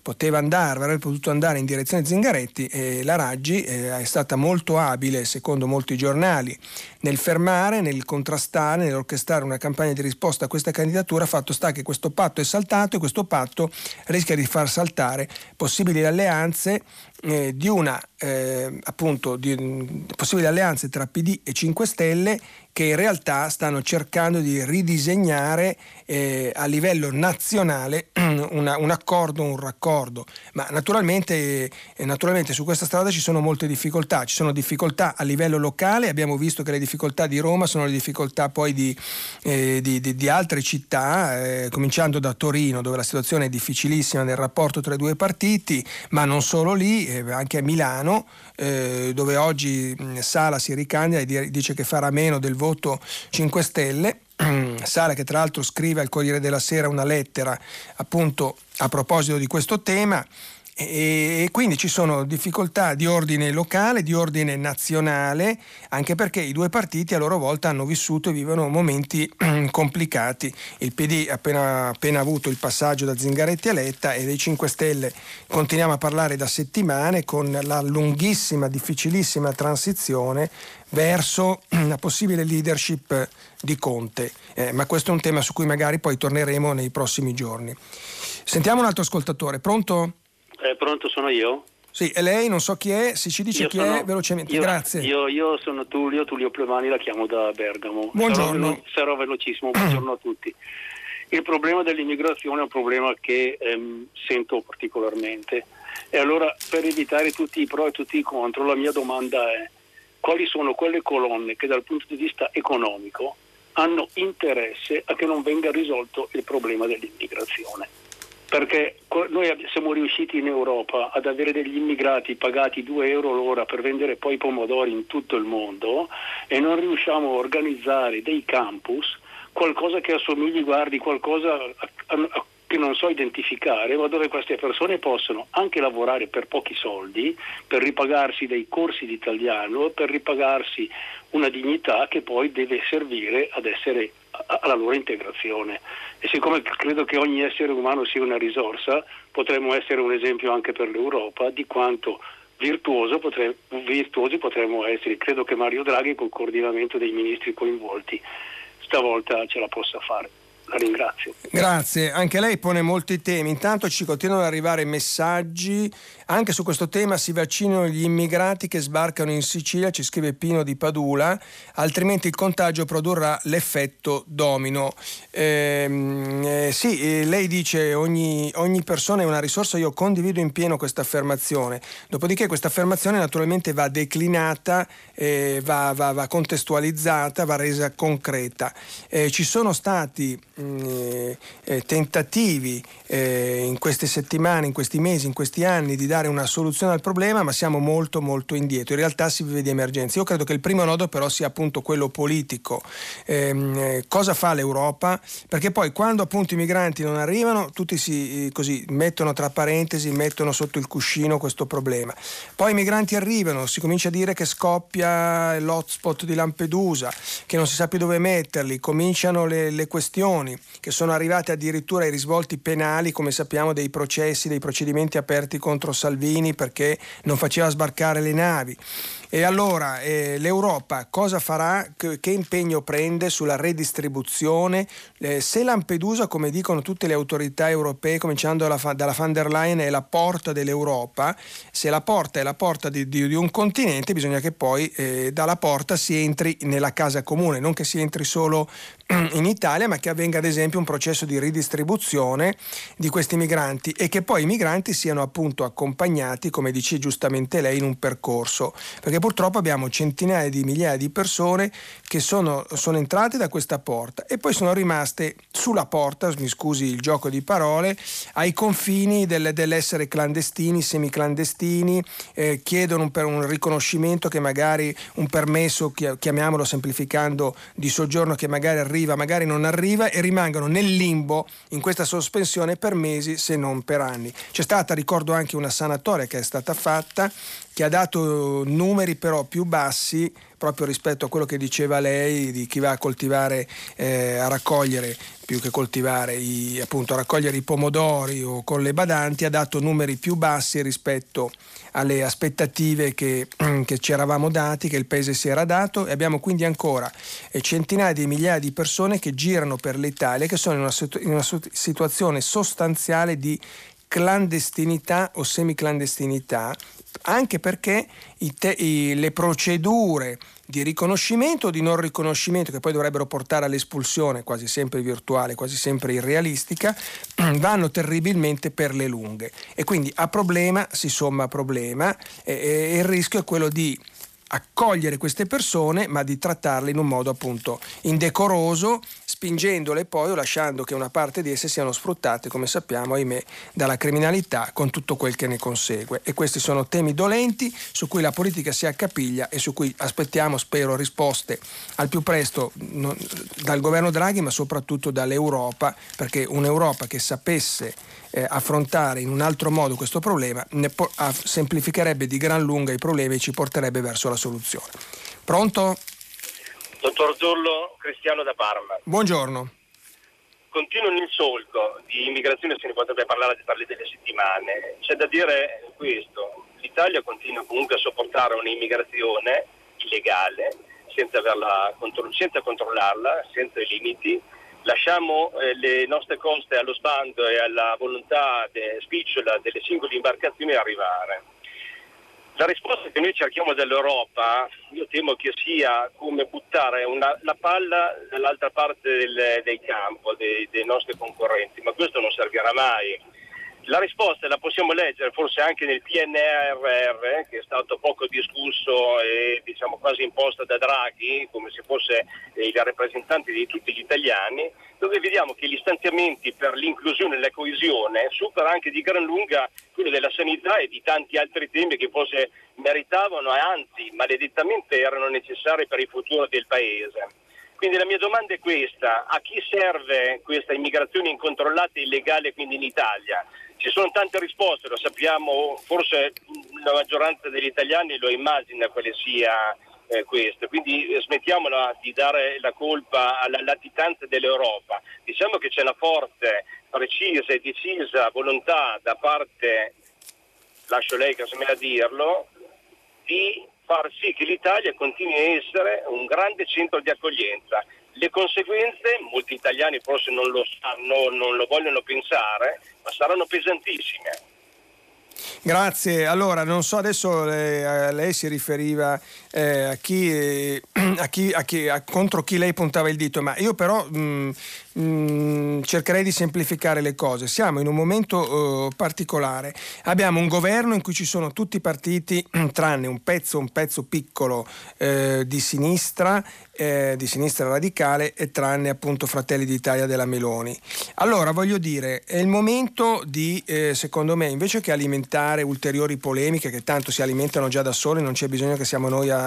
S2: poteva andare, avrebbe potuto andare in direzione Zingaretti e la Raggi eh, è stata molto abile, secondo molti giornali, nel fermare, nel contrastare, nell'orchestrare una campagna di risposta a questa candidatura. Fatto sta che questo patto è saltato e questo patto rischia di far saltare possibili alleanze eh, di una eh, appunto di possibili alleanze tra PD e 5 Stelle che in realtà stanno cercando di ridisegnare eh, a livello nazionale [CLEARS THROAT] una, un accordo, un raccordo. Ma naturalmente, eh, naturalmente, su questa strada ci sono molte difficoltà. Ci sono difficoltà a livello locale, abbiamo visto che le difficoltà di Roma sono le difficoltà poi di, eh, di, di, di altre città, eh, cominciando da Torino, dove la situazione è difficilissima nel rapporto tra i due partiti, ma non solo lì, eh, anche a Milano, eh, dove oggi Sala si ricandida e dice che farà meno del voto 5 Stelle. [CLEARS THROAT] Sala che tra l'altro scrive al Corriere della Sera una lettera appunto a proposito di questo tema e quindi ci sono difficoltà di ordine locale, di ordine nazionale, anche perché i due partiti a loro volta hanno vissuto e vivono momenti [CLEARS THROAT] complicati. Il PD ha appena, appena avuto il passaggio da Zingaretti a Letta e dei 5 Stelle continuiamo a parlare da settimane con la lunghissima, difficilissima transizione verso [CLEARS THROAT] la possibile leadership di Conte. Eh, ma questo è un tema su cui magari poi torneremo nei prossimi giorni. Sentiamo un altro ascoltatore, pronto?
S6: Eh, pronto, sono io.
S2: Sì, e lei non so chi è, se ci dice io chi sono, è velocemente,
S6: io,
S2: grazie.
S6: Io, io, sono Tullio, Tullio Plevani, la chiamo da Bergamo.
S2: Buongiorno.
S6: Sarò, sarò velocissimo, buongiorno a tutti. Il problema dell'immigrazione è un problema che ehm, sento particolarmente e allora per evitare tutti i pro e tutti i contro la mia domanda è quali sono quelle colonne che dal punto di vista economico hanno interesse a che non venga risolto il problema dell'immigrazione? Perché noi siamo riusciti in Europa ad avere degli immigrati pagati 2 euro l'ora per vendere poi pomodori in tutto il mondo e non riusciamo a organizzare dei campus, qualcosa che assomigli, guardi, qualcosa a, a, che non so identificare, ma dove queste persone possono anche lavorare per pochi soldi, per ripagarsi dei corsi di italiano, per ripagarsi una dignità che poi deve servire ad essere alla loro integrazione. E siccome credo che ogni essere umano sia una risorsa, potremmo essere un esempio anche per l'Europa di quanto potre, virtuosi potremmo essere. Credo che Mario Draghi, col coordinamento dei ministri coinvolti, stavolta ce la possa fare. La ringrazio.
S2: Grazie, anche lei pone molti temi. Intanto ci continuano ad arrivare messaggi. Anche su questo tema si vaccinano gli immigrati che sbarcano in Sicilia, ci scrive Pino di Padula, altrimenti il contagio produrrà l'effetto domino. Ehm, eh, sì, eh, lei dice ogni, ogni persona è una risorsa, io condivido in pieno questa affermazione. Dopodiché questa affermazione naturalmente va declinata, eh, va, va, va, contestualizzata, va resa concreta. Eh, ci sono stati eh, eh, tentativi eh, in queste settimane, in questi mesi, in questi anni di dare una soluzione al problema, ma siamo molto molto indietro. In realtà si vive di emergenza. Io credo che il primo nodo però sia appunto quello politico. Ehm, eh, cosa fa l'Europa? Perché poi quando appunto i migranti non arrivano, tutti si così mettono tra parentesi, mettono sotto il cuscino questo problema. Poi i migranti arrivano, si comincia a dire che scoppia l'hotspot di Lampedusa, che non si sa più dove metterli, cominciano le, le questioni che sono arrivate addirittura ai risvolti penali, come sappiamo, dei processi, dei procedimenti aperti contro Salvini perché non faceva sbarcare le navi. E allora eh, l'Europa cosa farà? Che, che, impegno prende sulla redistribuzione? Eh, se Lampedusa, come dicono tutte le autorità europee, cominciando dalla, dalla van der Leyen, è la porta dell'Europa, se la porta è la porta di, di, di un continente, bisogna che poi eh, dalla porta si entri nella casa comune, non che si entri solo [CLEARS THROAT] in Italia, ma che avvenga ad esempio un processo di ridistribuzione di questi migranti e che poi i migranti siano appunto accompagnati, come dice giustamente lei, in un percorso, perché purtroppo abbiamo centinaia di migliaia di persone che sono, sono entrate da questa porta e poi sono rimaste sulla porta, mi scusi il gioco di parole, ai confini del, dell'essere clandestini, semiclandestini, eh, chiedono per un riconoscimento che magari un permesso, chiamiamolo semplificando, di soggiorno che magari arriva, magari non arriva e rimangono nel limbo in questa sospensione per mesi se non per anni. C'è stata, ricordo anche una sanatoria che è stata fatta che ha dato numeri però più bassi proprio rispetto a quello che diceva lei di chi va a coltivare, eh, a raccogliere più che coltivare, i, appunto a raccogliere i pomodori o con le badanti, ha dato numeri più bassi rispetto alle aspettative che, [CLEARS THROAT] che ci eravamo dati, che il paese si era dato. E abbiamo quindi ancora eh, centinaia di migliaia di persone che girano per l'Italia che sono in una, in una situazione sostanziale di clandestinità o semiclandestinità anche perché te- i, le procedure di riconoscimento o di non riconoscimento, che poi dovrebbero portare all'espulsione, quasi sempre virtuale, quasi sempre irrealistica, [CLEARS THROAT] vanno terribilmente per le lunghe. E quindi a problema si somma problema e, e il rischio è quello di accogliere queste persone ma di trattarle in un modo appunto indecoroso spingendole poi o lasciando che una parte di esse siano sfruttate come sappiamo ahimè dalla criminalità con tutto quel che ne consegue. E questi sono temi dolenti su cui la politica si accapiglia e su cui aspettiamo spero risposte al più presto non, dal governo Draghi ma soprattutto dall'Europa perché un'Europa che sapesse eh, affrontare in un altro modo questo problema ne po- semplificherebbe di gran lunga i problemi e ci porterebbe verso la soluzione. Pronto?
S7: Dottor Zollo, Cristiano da Parma.
S2: Buongiorno.
S7: Continuo nel solco di immigrazione, se ne potrebbe parlare per le delle settimane. C'è da dire questo, l'Italia continua comunque a sopportare un'immigrazione illegale senza, averla, senza controllarla, senza i limiti, lasciamo eh, le nostre coste allo sbando e alla volontà de, spicciola delle singole imbarcazioni arrivare. La risposta che noi cerchiamo dall'Europa, io temo che sia come buttare una, la palla dall'altra parte del, del campo dei, dei nostri concorrenti, ma questo non servirà mai la risposta la possiamo leggere forse anche nel PNRR, che è stato poco discusso e diciamo quasi imposto da Draghi, come se fosse il rappresentante di tutti gli italiani, dove vediamo che gli stanziamenti per l'inclusione e la coesione superano anche di gran lunga quello della sanità e di tanti altri temi che forse meritavano e anzi maledettamente erano necessari per il futuro del Paese. Quindi la mia domanda è questa, a chi serve questa immigrazione incontrollata e illegale quindi in Italia? Ci sono tante risposte, lo sappiamo, forse la maggioranza degli italiani lo immagina quale sia eh, questo, quindi eh, smettiamola di dare la colpa alla latitanza dell'Europa. Diciamo che c'è una forte, precisa e decisa volontà da parte, lascio lei casomai a dirlo, di far sì che l'Italia continui a essere un grande centro di accoglienza. Le conseguenze, molti italiani forse non lo sanno, non lo vogliono pensare, ma saranno pesantissime.
S2: Grazie, allora non so adesso eh, lei si riferiva eh, a, chi, eh, [CLEARS THROAT] a, chi, a, chi, contro chi lei puntava il dito, ma io però mh, mm, mh, mm, cercherei di semplificare le cose. Siamo in un momento uh, particolare, abbiamo un governo in cui ci sono tutti i partiti [CLEARS THROAT] tranne un pezzo, un pezzo piccolo eh, di sinistra eh, di sinistra radicale e tranne appunto Fratelli d'Italia della Meloni. Allora voglio dire, è il momento di, eh, secondo me, invece che alimentare ulteriori polemiche che tanto si alimentano già da sole, non c'è bisogno che siamo noi a,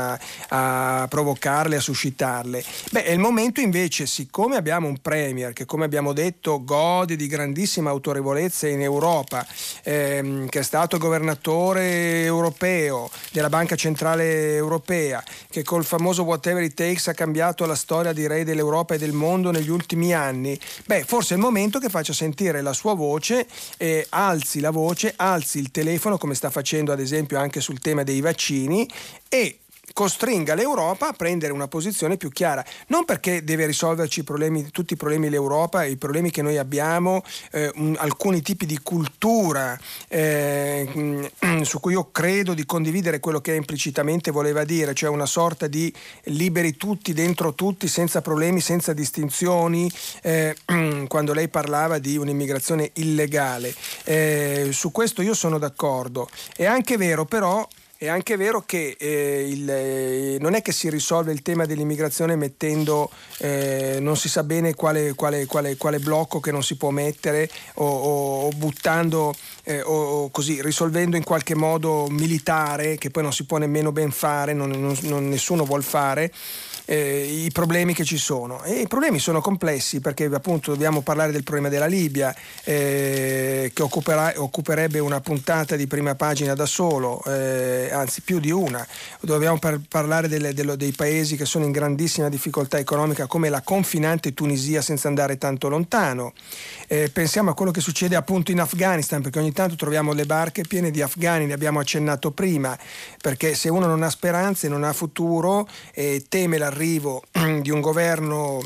S2: a provocarle, a suscitarle, beh è il momento invece, siccome abbiamo un Premier che come abbiamo detto gode di grandissima autorevolezza in Europa, ehm, che è stato governatore europeo della Banca Centrale Europea, che col famoso whatever it takes ha cambiato la storia direi dell'Europa e del mondo negli ultimi anni, beh forse è il momento che faccia sentire la sua voce, eh, alzi la voce, alzi il telefono come sta facendo ad esempio anche sul tema dei vaccini e costringa l'Europa a prendere una posizione più chiara, non perché deve risolverci i problemi, tutti i problemi dell'Europa, i problemi che noi abbiamo, eh, un, alcuni tipi di cultura eh, [CLEARS THROAT] su cui io credo di condividere quello che implicitamente voleva dire, cioè una sorta di liberi tutti dentro tutti senza problemi, senza distinzioni, eh, [CLEARS THROAT] quando lei parlava di un'immigrazione illegale. Eh, su questo io sono d'accordo. È anche vero però è anche vero che eh, il, eh, non è che si risolve il tema dell'immigrazione mettendo eh, non si sa bene quale, quale, quale, quale, blocco che non si può mettere o, o, o buttando eh, o, così risolvendo in qualche modo militare che poi non si può nemmeno ben fare, non, non, non nessuno vuol fare eh, i problemi che ci sono. E I problemi sono complessi perché appunto dobbiamo parlare del problema della Libia eh, che occuperebbe una puntata di prima pagina da solo, eh, anzi più di una. Dobbiamo par- parlare delle, dello, dei paesi che sono in grandissima difficoltà economica come la confinante Tunisia senza andare tanto lontano. Eh, pensiamo a quello che succede appunto in Afghanistan perché ogni tanto troviamo le barche piene di afghani, ne abbiamo accennato prima, perché se uno non ha speranze, non ha futuro e teme l'arrivo l'arrivo [CLEARS THROAT] di un governo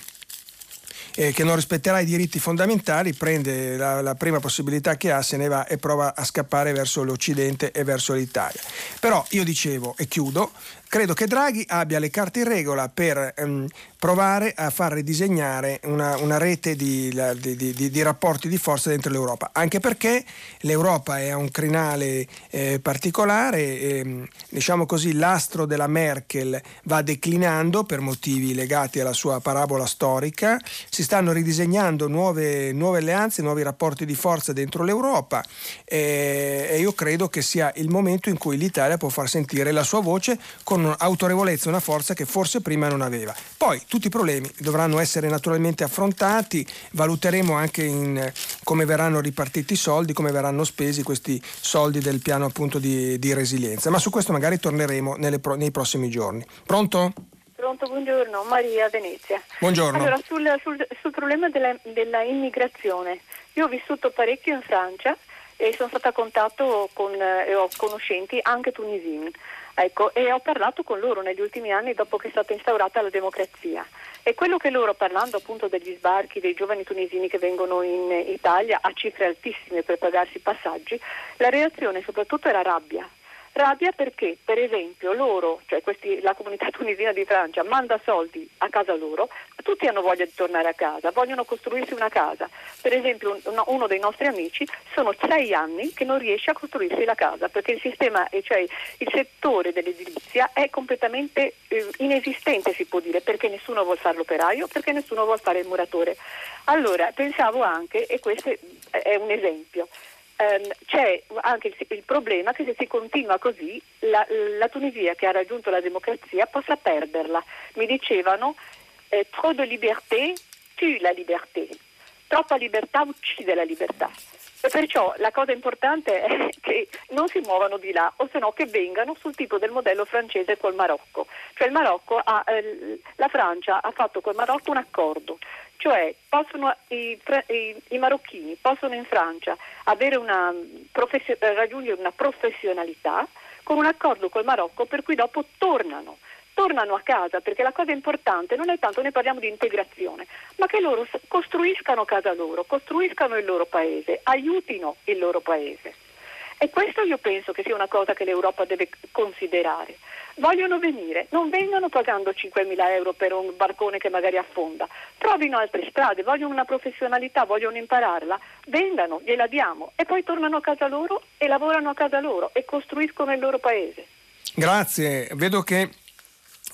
S2: eh, che non rispetterà i diritti fondamentali, prende la, la, prima possibilità che ha, se ne va e prova a scappare verso l'Occidente e verso l'Italia. Però io dicevo, e chiudo, credo che Draghi abbia le carte in regola per ehm, provare a far ridisegnare una, una rete di, di, di, di, rapporti di forza dentro l'Europa, anche perché l'Europa è un crinale eh, particolare, e, diciamo così l'astro della Merkel va declinando per motivi legati alla sua parabola storica, si stanno ridisegnando nuove, nuove alleanze, nuovi rapporti di forza dentro l'Europa e, e io credo che sia il momento in cui l'Italia può far sentire la sua voce con un'autorevolezza, una forza che forse prima non aveva. Poi tutti i problemi dovranno essere naturalmente affrontati, valuteremo anche in, come verranno ripartiti i soldi, come verranno spesi questi soldi del piano appunto di, di resilienza, ma su questo magari torneremo pro, nei prossimi giorni. Pronto?
S8: Pronto, buongiorno, Maria Venezia.
S2: Buongiorno.
S8: Allora, sul, sul, sul problema della, della immigrazione, io ho vissuto parecchio in Francia e sono stata a contatto con eh, ho conoscenti anche tunisini. Ecco, e ho parlato con loro negli ultimi anni dopo che è stata instaurata la democrazia. E quello che loro, parlando appunto degli sbarchi dei giovani tunisini che vengono in Italia a cifre altissime per pagarsi i passaggi, la reazione soprattutto era rabbia. Rabbia perché, per esempio, loro, cioè questi, la comunità [LAUGHS] tunisina di Francia, manda soldi a casa loro, tutti hanno voglia di tornare a casa, vogliono costruirsi una casa. Per esempio, uno, uno dei nostri amici sono sei anni che non riesce a costruirsi la casa perché il sistema, cioè il settore dell'edilizia è completamente eh, inesistente, si può dire, perché nessuno vuole fare l'operaio, perché nessuno vuole fare il muratore. Allora, pensavo anche, e questo è un esempio, ehm, c'è anche il, il, problema che se si continua così la, la, Tunisia che ha raggiunto la democrazia possa perderla. Mi dicevano eh, trop de liberté tue la liberté, troppa libertà uccide la libertà. E perciò la cosa importante è [LAUGHS] che non si muovano di là, o se no che vengano sul tipo del modello francese col Marocco. Cioè ha, eh, la Francia ha fatto col Marocco un accordo cioè possono, i, i, i, marocchini possono in Francia una professio, raggiungere una professionalità con un accordo col Marocco per cui dopo tornano, tornano a casa perché la cosa importante non è tanto, ne parliamo di integrazione, ma che loro costruiscano casa loro, costruiscano il loro paese, aiutino il loro paese. E questo io penso che sia una cosa che l'Europa deve considerare vogliono venire, non vengano pagando 5.000 euro per un barcone che magari affonda, trovino altre strade, vogliono una professionalità, vogliono impararla, vengano, gliela diamo e poi tornano a casa loro e lavorano a casa loro e costruiscono il loro paese.
S2: Grazie, vedo che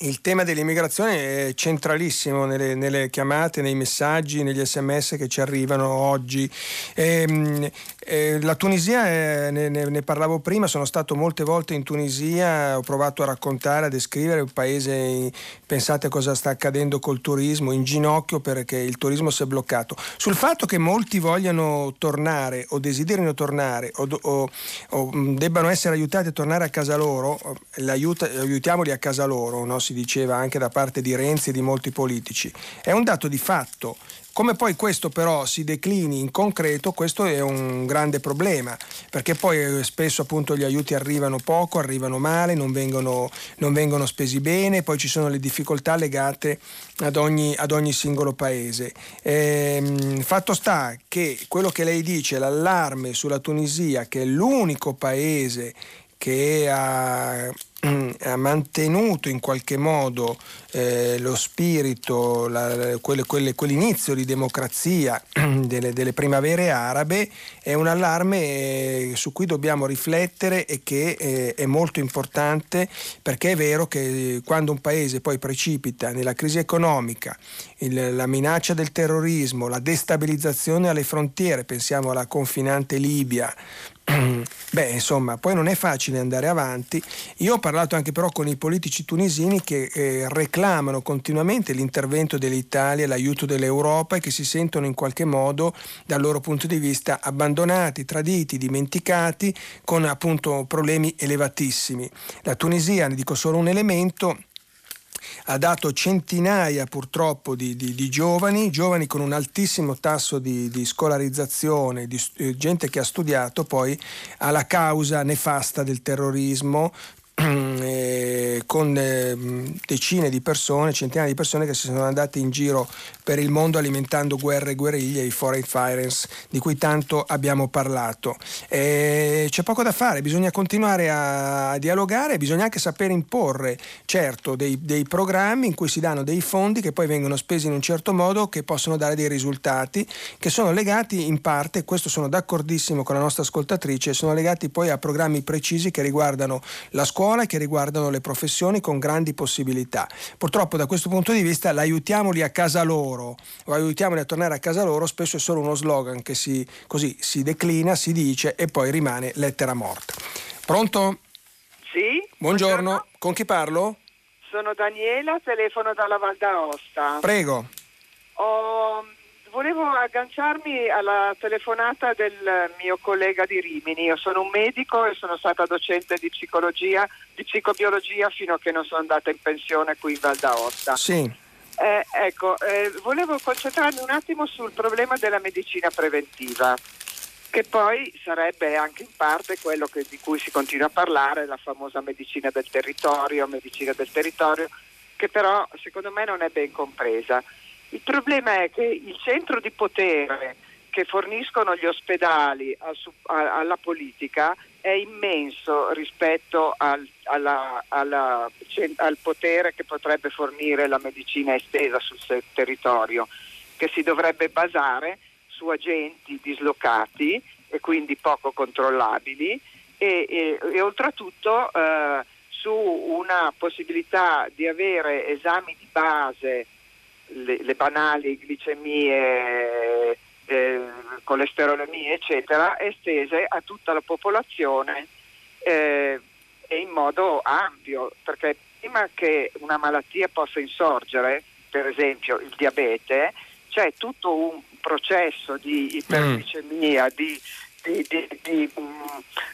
S2: il tema dell'immigrazione è centralissimo nelle, nelle, chiamate, nei messaggi, negli sms che ci arrivano oggi. E, ehm, eh, la Tunisia, eh, ne, ne, parlavo prima, sono stato molte volte in Tunisia, ho provato a raccontare, a descrivere un paese, pensate cosa sta accadendo col turismo, in ginocchio perché il turismo si è bloccato. Sul fatto che molti vogliano tornare o desiderino tornare o, o, o debbano essere aiutati a tornare a casa loro, aiutiamoli a casa loro, no? Si diceva anche da parte di Renzi e di molti politici, è un dato di fatto Come poi questo però si declini in concreto, questo è un grande problema, perché poi eh, spesso appunto gli aiuti arrivano poco, arrivano male, non vengono, non vengono spesi bene, poi ci sono le difficoltà legate ad ogni, ad ogni singolo paese. Ehm, fatto sta che quello che lei dice, l'allarme sulla Tunisia, che è l'unico paese che ha [CLEARS THROAT] ha mantenuto in qualche modo eh, lo spirito, la, quelle, quelle, quell'inizio di democrazia [CLEARS THROAT] delle, delle, primavere arabe è un allarme eh, su cui dobbiamo riflettere e che eh, è molto importante perché è vero che quando un paese poi precipita nella crisi economica, il, la minaccia del terrorismo, la destabilizzazione alle frontiere, pensiamo alla confinante Libia, [CLEARS THROAT] Beh, insomma, poi non è facile andare avanti. Io ho parlato anche però con i politici tunisini che eh, reclamano continuamente l'intervento dell'Italia, l'aiuto dell'Europa e che si sentono in qualche modo, dal loro punto di vista, abbandonati, traditi, dimenticati, con appunto problemi elevatissimi. La Tunisia, ne dico solo un elemento, ha dato centinaia purtroppo di, di, di giovani, giovani con un altissimo tasso di, di scolarizzazione, di eh, gente che ha studiato poi alla causa nefasta del terrorismo, [CLEARS THROAT] eh, con eh, decine di persone, centinaia di persone che si sono andate in giro per il mondo alimentando guerre e guerriglie, i foreign fighters di cui tanto abbiamo parlato. Eh, c'è poco da fare, bisogna continuare a, a, dialogare, bisogna anche sapere imporre, certo, dei, dei, programmi in cui si danno dei fondi che poi vengono spesi in un certo modo, che possono dare dei risultati, che sono legati in parte, questo sono d'accordissimo con la nostra ascoltatrice, sono legati poi a programmi precisi che riguardano la scuola e che riguardano le professioni con grandi possibilità. Purtroppo da questo punto di vista l'aiutiamoli a casa loro loro o aiutiamoli a tornare a casa loro spesso è solo uno slogan che si, così, si declina, si dice e poi rimane lettera morta. Pronto?
S9: Sì?
S2: Buongiorno, Buongiorno. con chi parlo?
S9: Sono Daniela, telefono dalla Val d'Aosta.
S2: Prego.
S9: Ho volevo agganciarmi alla telefonata del mio collega di Rimini. Io sono un medico e sono stata docente di psicologia, di psicobiologia fino a che non sono andata in pensione qui in Val d'Aosta.
S2: Sì.
S9: Eh, ecco, eh, volevo concentrarmi un attimo sul problema della medicina preventiva, che poi sarebbe anche in parte quello che, di cui si continua a parlare, la famosa medicina del territorio, medicina del territorio, che però secondo me non è ben compresa. Il problema è che il centro di potere che forniscono gli ospedali al, alla politica è immenso rispetto al, alla, alla, al, potere che potrebbe fornire la medicina estesa sul territorio, che si dovrebbe basare su agenti dislocati e quindi poco controllabili e, e, e oltretutto eh, su una possibilità di avere esami di base, le, le banali glicemie eh, colesterolemie, eccetera, estese a tutta la popolazione eh, e in modo ampio, perché prima che una malattia possa insorgere, per esempio il diabete, c'è tutto un processo di iperglicemia, mm. di, di, di, di mm,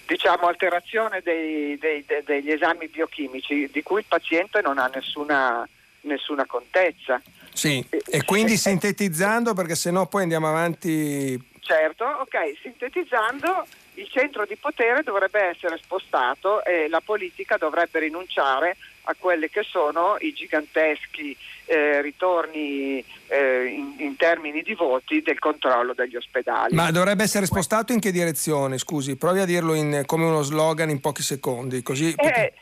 S9: diciamo, alterazione dei, dei, dei, degli esami biochimici di cui il paziente non ha nessuna, nessuna contezza.
S2: Sì, e quindi [LAUGHS] sintetizzando, perché sennò poi andiamo avanti.
S9: Certo, ok, sintetizzando il centro di potere dovrebbe essere spostato e la politica dovrebbe rinunciare a quelli che sono i giganteschi eh, ritorni eh, in, in, termini di voti del controllo degli ospedali.
S2: Ma dovrebbe essere spostato in che direzione? Scusi, provi a dirlo in, come uno slogan in pochi secondi. Così,
S9: eh,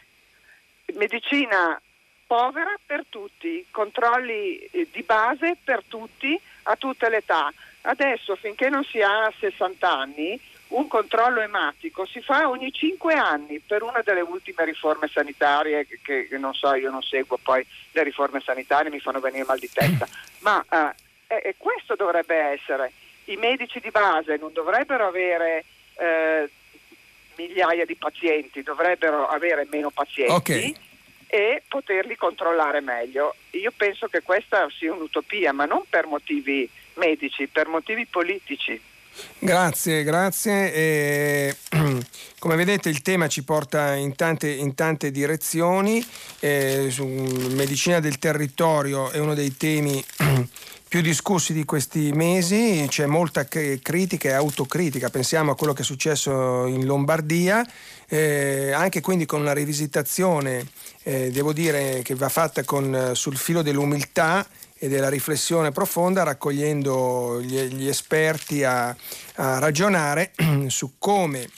S9: medicina povera per tutti, controlli eh, di base per tutti, a tutte le età. Adesso finché non si ha 60 anni, un controllo ematico si fa ogni 5 anni per una delle ultime riforme sanitarie che, che non so, io non seguo poi le riforme sanitarie, mi fanno venire mal di testa, [COUGHS] ma eh, eh, questo dovrebbe essere. I medici di base non dovrebbero avere eh, migliaia di pazienti, dovrebbero avere meno pazienti.
S2: Okay
S9: e poterli controllare meglio. Io penso che questa sia un'utopia, ma non per motivi medici, per motivi politici.
S2: Grazie, grazie. E, [CLEARS THROAT] come vedete il tema ci porta in tante, in tante direzioni. Eh, medicina del territorio è uno dei temi [CLEARS THROAT] più discussi di questi mesi, c'è molta critica e autocritica, pensiamo a quello che è successo in Lombardia, eh, anche quindi con una rivisitazione, eh, devo dire, che va fatta con, sul filo dell'umiltà e della riflessione profonda, raccogliendo gli, gli esperti a, a ragionare [CLEARS THROAT] su come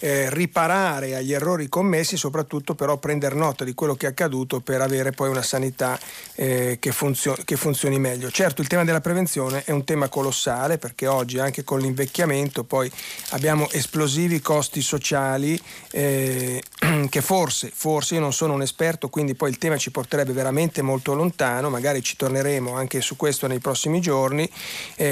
S2: eh, riparare agli errori commessi, soprattutto però prendere nota di quello che è accaduto per avere poi una sanità eh, che, funzio- che, funzioni meglio. Certo il tema della prevenzione è un tema colossale perché oggi anche con l'invecchiamento poi abbiamo esplosivi costi sociali eh, [CLEARS THROAT] che forse, forse io non sono un esperto, quindi poi il tema ci porterebbe veramente molto lontano, magari ci torneremo anche su questo nei prossimi giorni,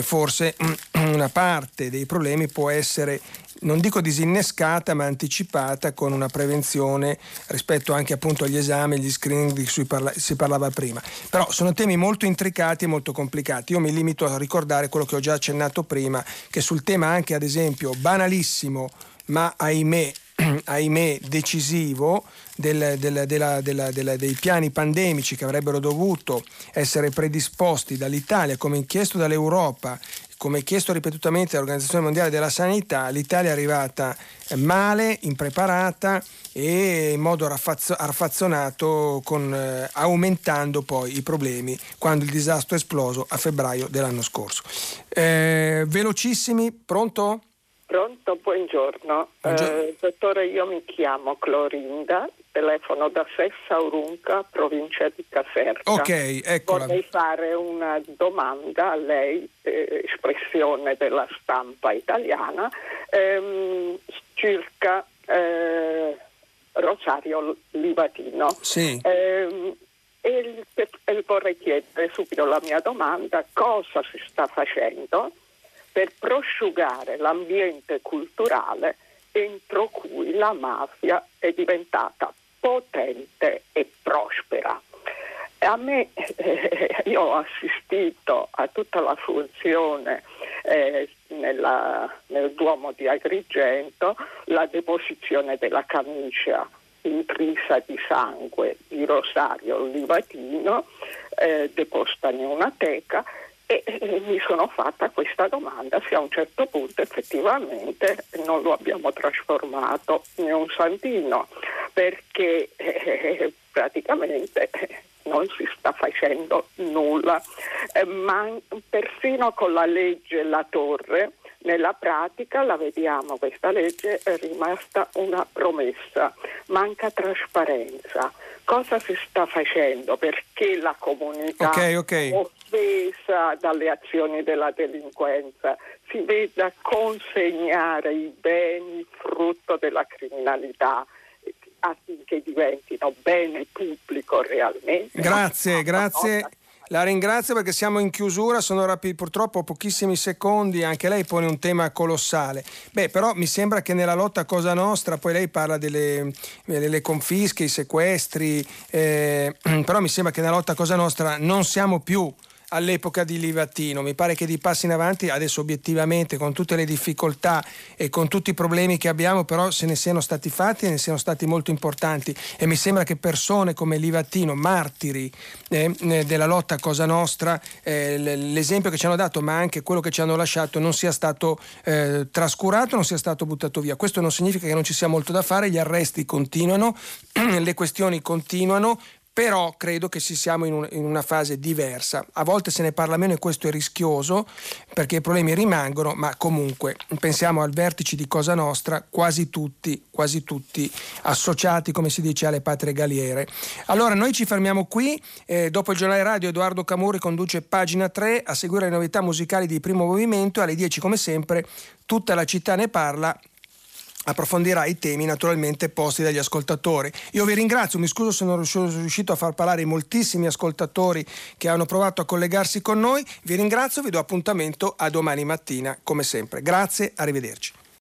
S2: forse [CLEARS THROAT] una parte dei problemi può essere non dico disinnescata ma anticipata con una prevenzione rispetto anche appunto agli esami, agli screening di cui parla- si parlava prima. Però sono temi molto intricati e molto complicati. Io mi limito a ricordare quello che ho già accennato prima, che sul tema anche ad esempio banalissimo ma ahimè [CLEARS THROAT] ahimè decisivo del, del, della, della, della, dei piani pandemici che avrebbero dovuto essere predisposti dall'Italia come chiesto dall'Europa come chiesto ripetutamente dall'Organizzazione Mondiale della Sanità, l'Italia è arrivata male, impreparata e in modo raffazzonato, con, eh, aumentando poi i problemi quando il disastro è esploso a febbraio dell'anno scorso. Eh, velocissimi, pronto?
S10: Pronto, buongiorno. buongiorno. Eh, dottore, io mi chiamo Clorinda, telefono da Sessa Urunca, provincia di Caserta.
S2: Ok, eccola.
S10: Vorrei fare una domanda a lei, eh, espressione della stampa italiana, ehm, circa eh, Rosario Livatino.
S2: Sì.
S10: Eh, e, e vorrei chiedere subito la mia domanda, cosa si sta facendo per prosciugare l'ambiente culturale entro cui la mafia è diventata potente e prospera. A me, eh, io ho assistito a tutta la funzione eh, nella, nel Duomo di Agrigento, la deposizione della camicia intrisa di sangue di Rosario Livatino, eh, deposta in una teca e mi sono fatta questa domanda se a un certo punto effettivamente non lo abbiamo trasformato in un santino, perché eh, praticamente non si sta facendo nulla, eh, ma persino con la legge La Torre nella pratica la vediamo, questa legge è rimasta una promessa, manca trasparenza. Cosa si sta facendo? Perché la comunità
S2: okay, okay.
S10: Offesa dalle azioni della delinquenza si veda consegnare i beni frutto della criminalità affinché diventino bene pubblico realmente.
S2: Grazie, grazie. La ringrazio perché siamo in chiusura, sono rapi- purtroppo pochissimi secondi, anche lei pone un tema colossale. Beh, però mi sembra che nella lotta a Cosa Nostra, poi lei parla delle, delle confische, i sequestri, eh, [CLEARS THROAT] però mi sembra che nella lotta a Cosa Nostra non siamo più all'epoca di Livatino. Mi pare che di passi in avanti adesso obiettivamente con tutte le difficoltà e con tutti i problemi che abbiamo, però se ne siano stati fatti e ne siano stati molto importanti e mi sembra che persone come Livatino, martiri eh, eh della lotta a Cosa Nostra, eh, l'esempio che ci hanno dato ma anche quello che ci hanno lasciato non sia stato eh, trascurato, non sia stato buttato via. Questo non significa che non ci sia molto da fare, gli arresti continuano, [CLEARS THROAT] le questioni continuano, però credo che siamo in, un, in, una fase diversa. A volte se ne parla meno e questo è rischioso perché i problemi rimangono, ma comunque pensiamo al vertice di Cosa Nostra, quasi tutti, quasi tutti associati, come si dice, alle patrie galliere. Allora noi ci fermiamo qui, eh, dopo il giornale radio Edoardo Camuri conduce pagina 3 a seguire le novità musicali di primo movimento, alle 10 come sempre tutta la città ne parla approfondirà i temi naturalmente posti dagli ascoltatori. Io vi ringrazio, mi scuso se non sono riuscito a far parlare moltissimi ascoltatori che hanno provato a collegarsi con noi, vi ringrazio, vi do appuntamento a domani mattina come sempre. Grazie, arrivederci.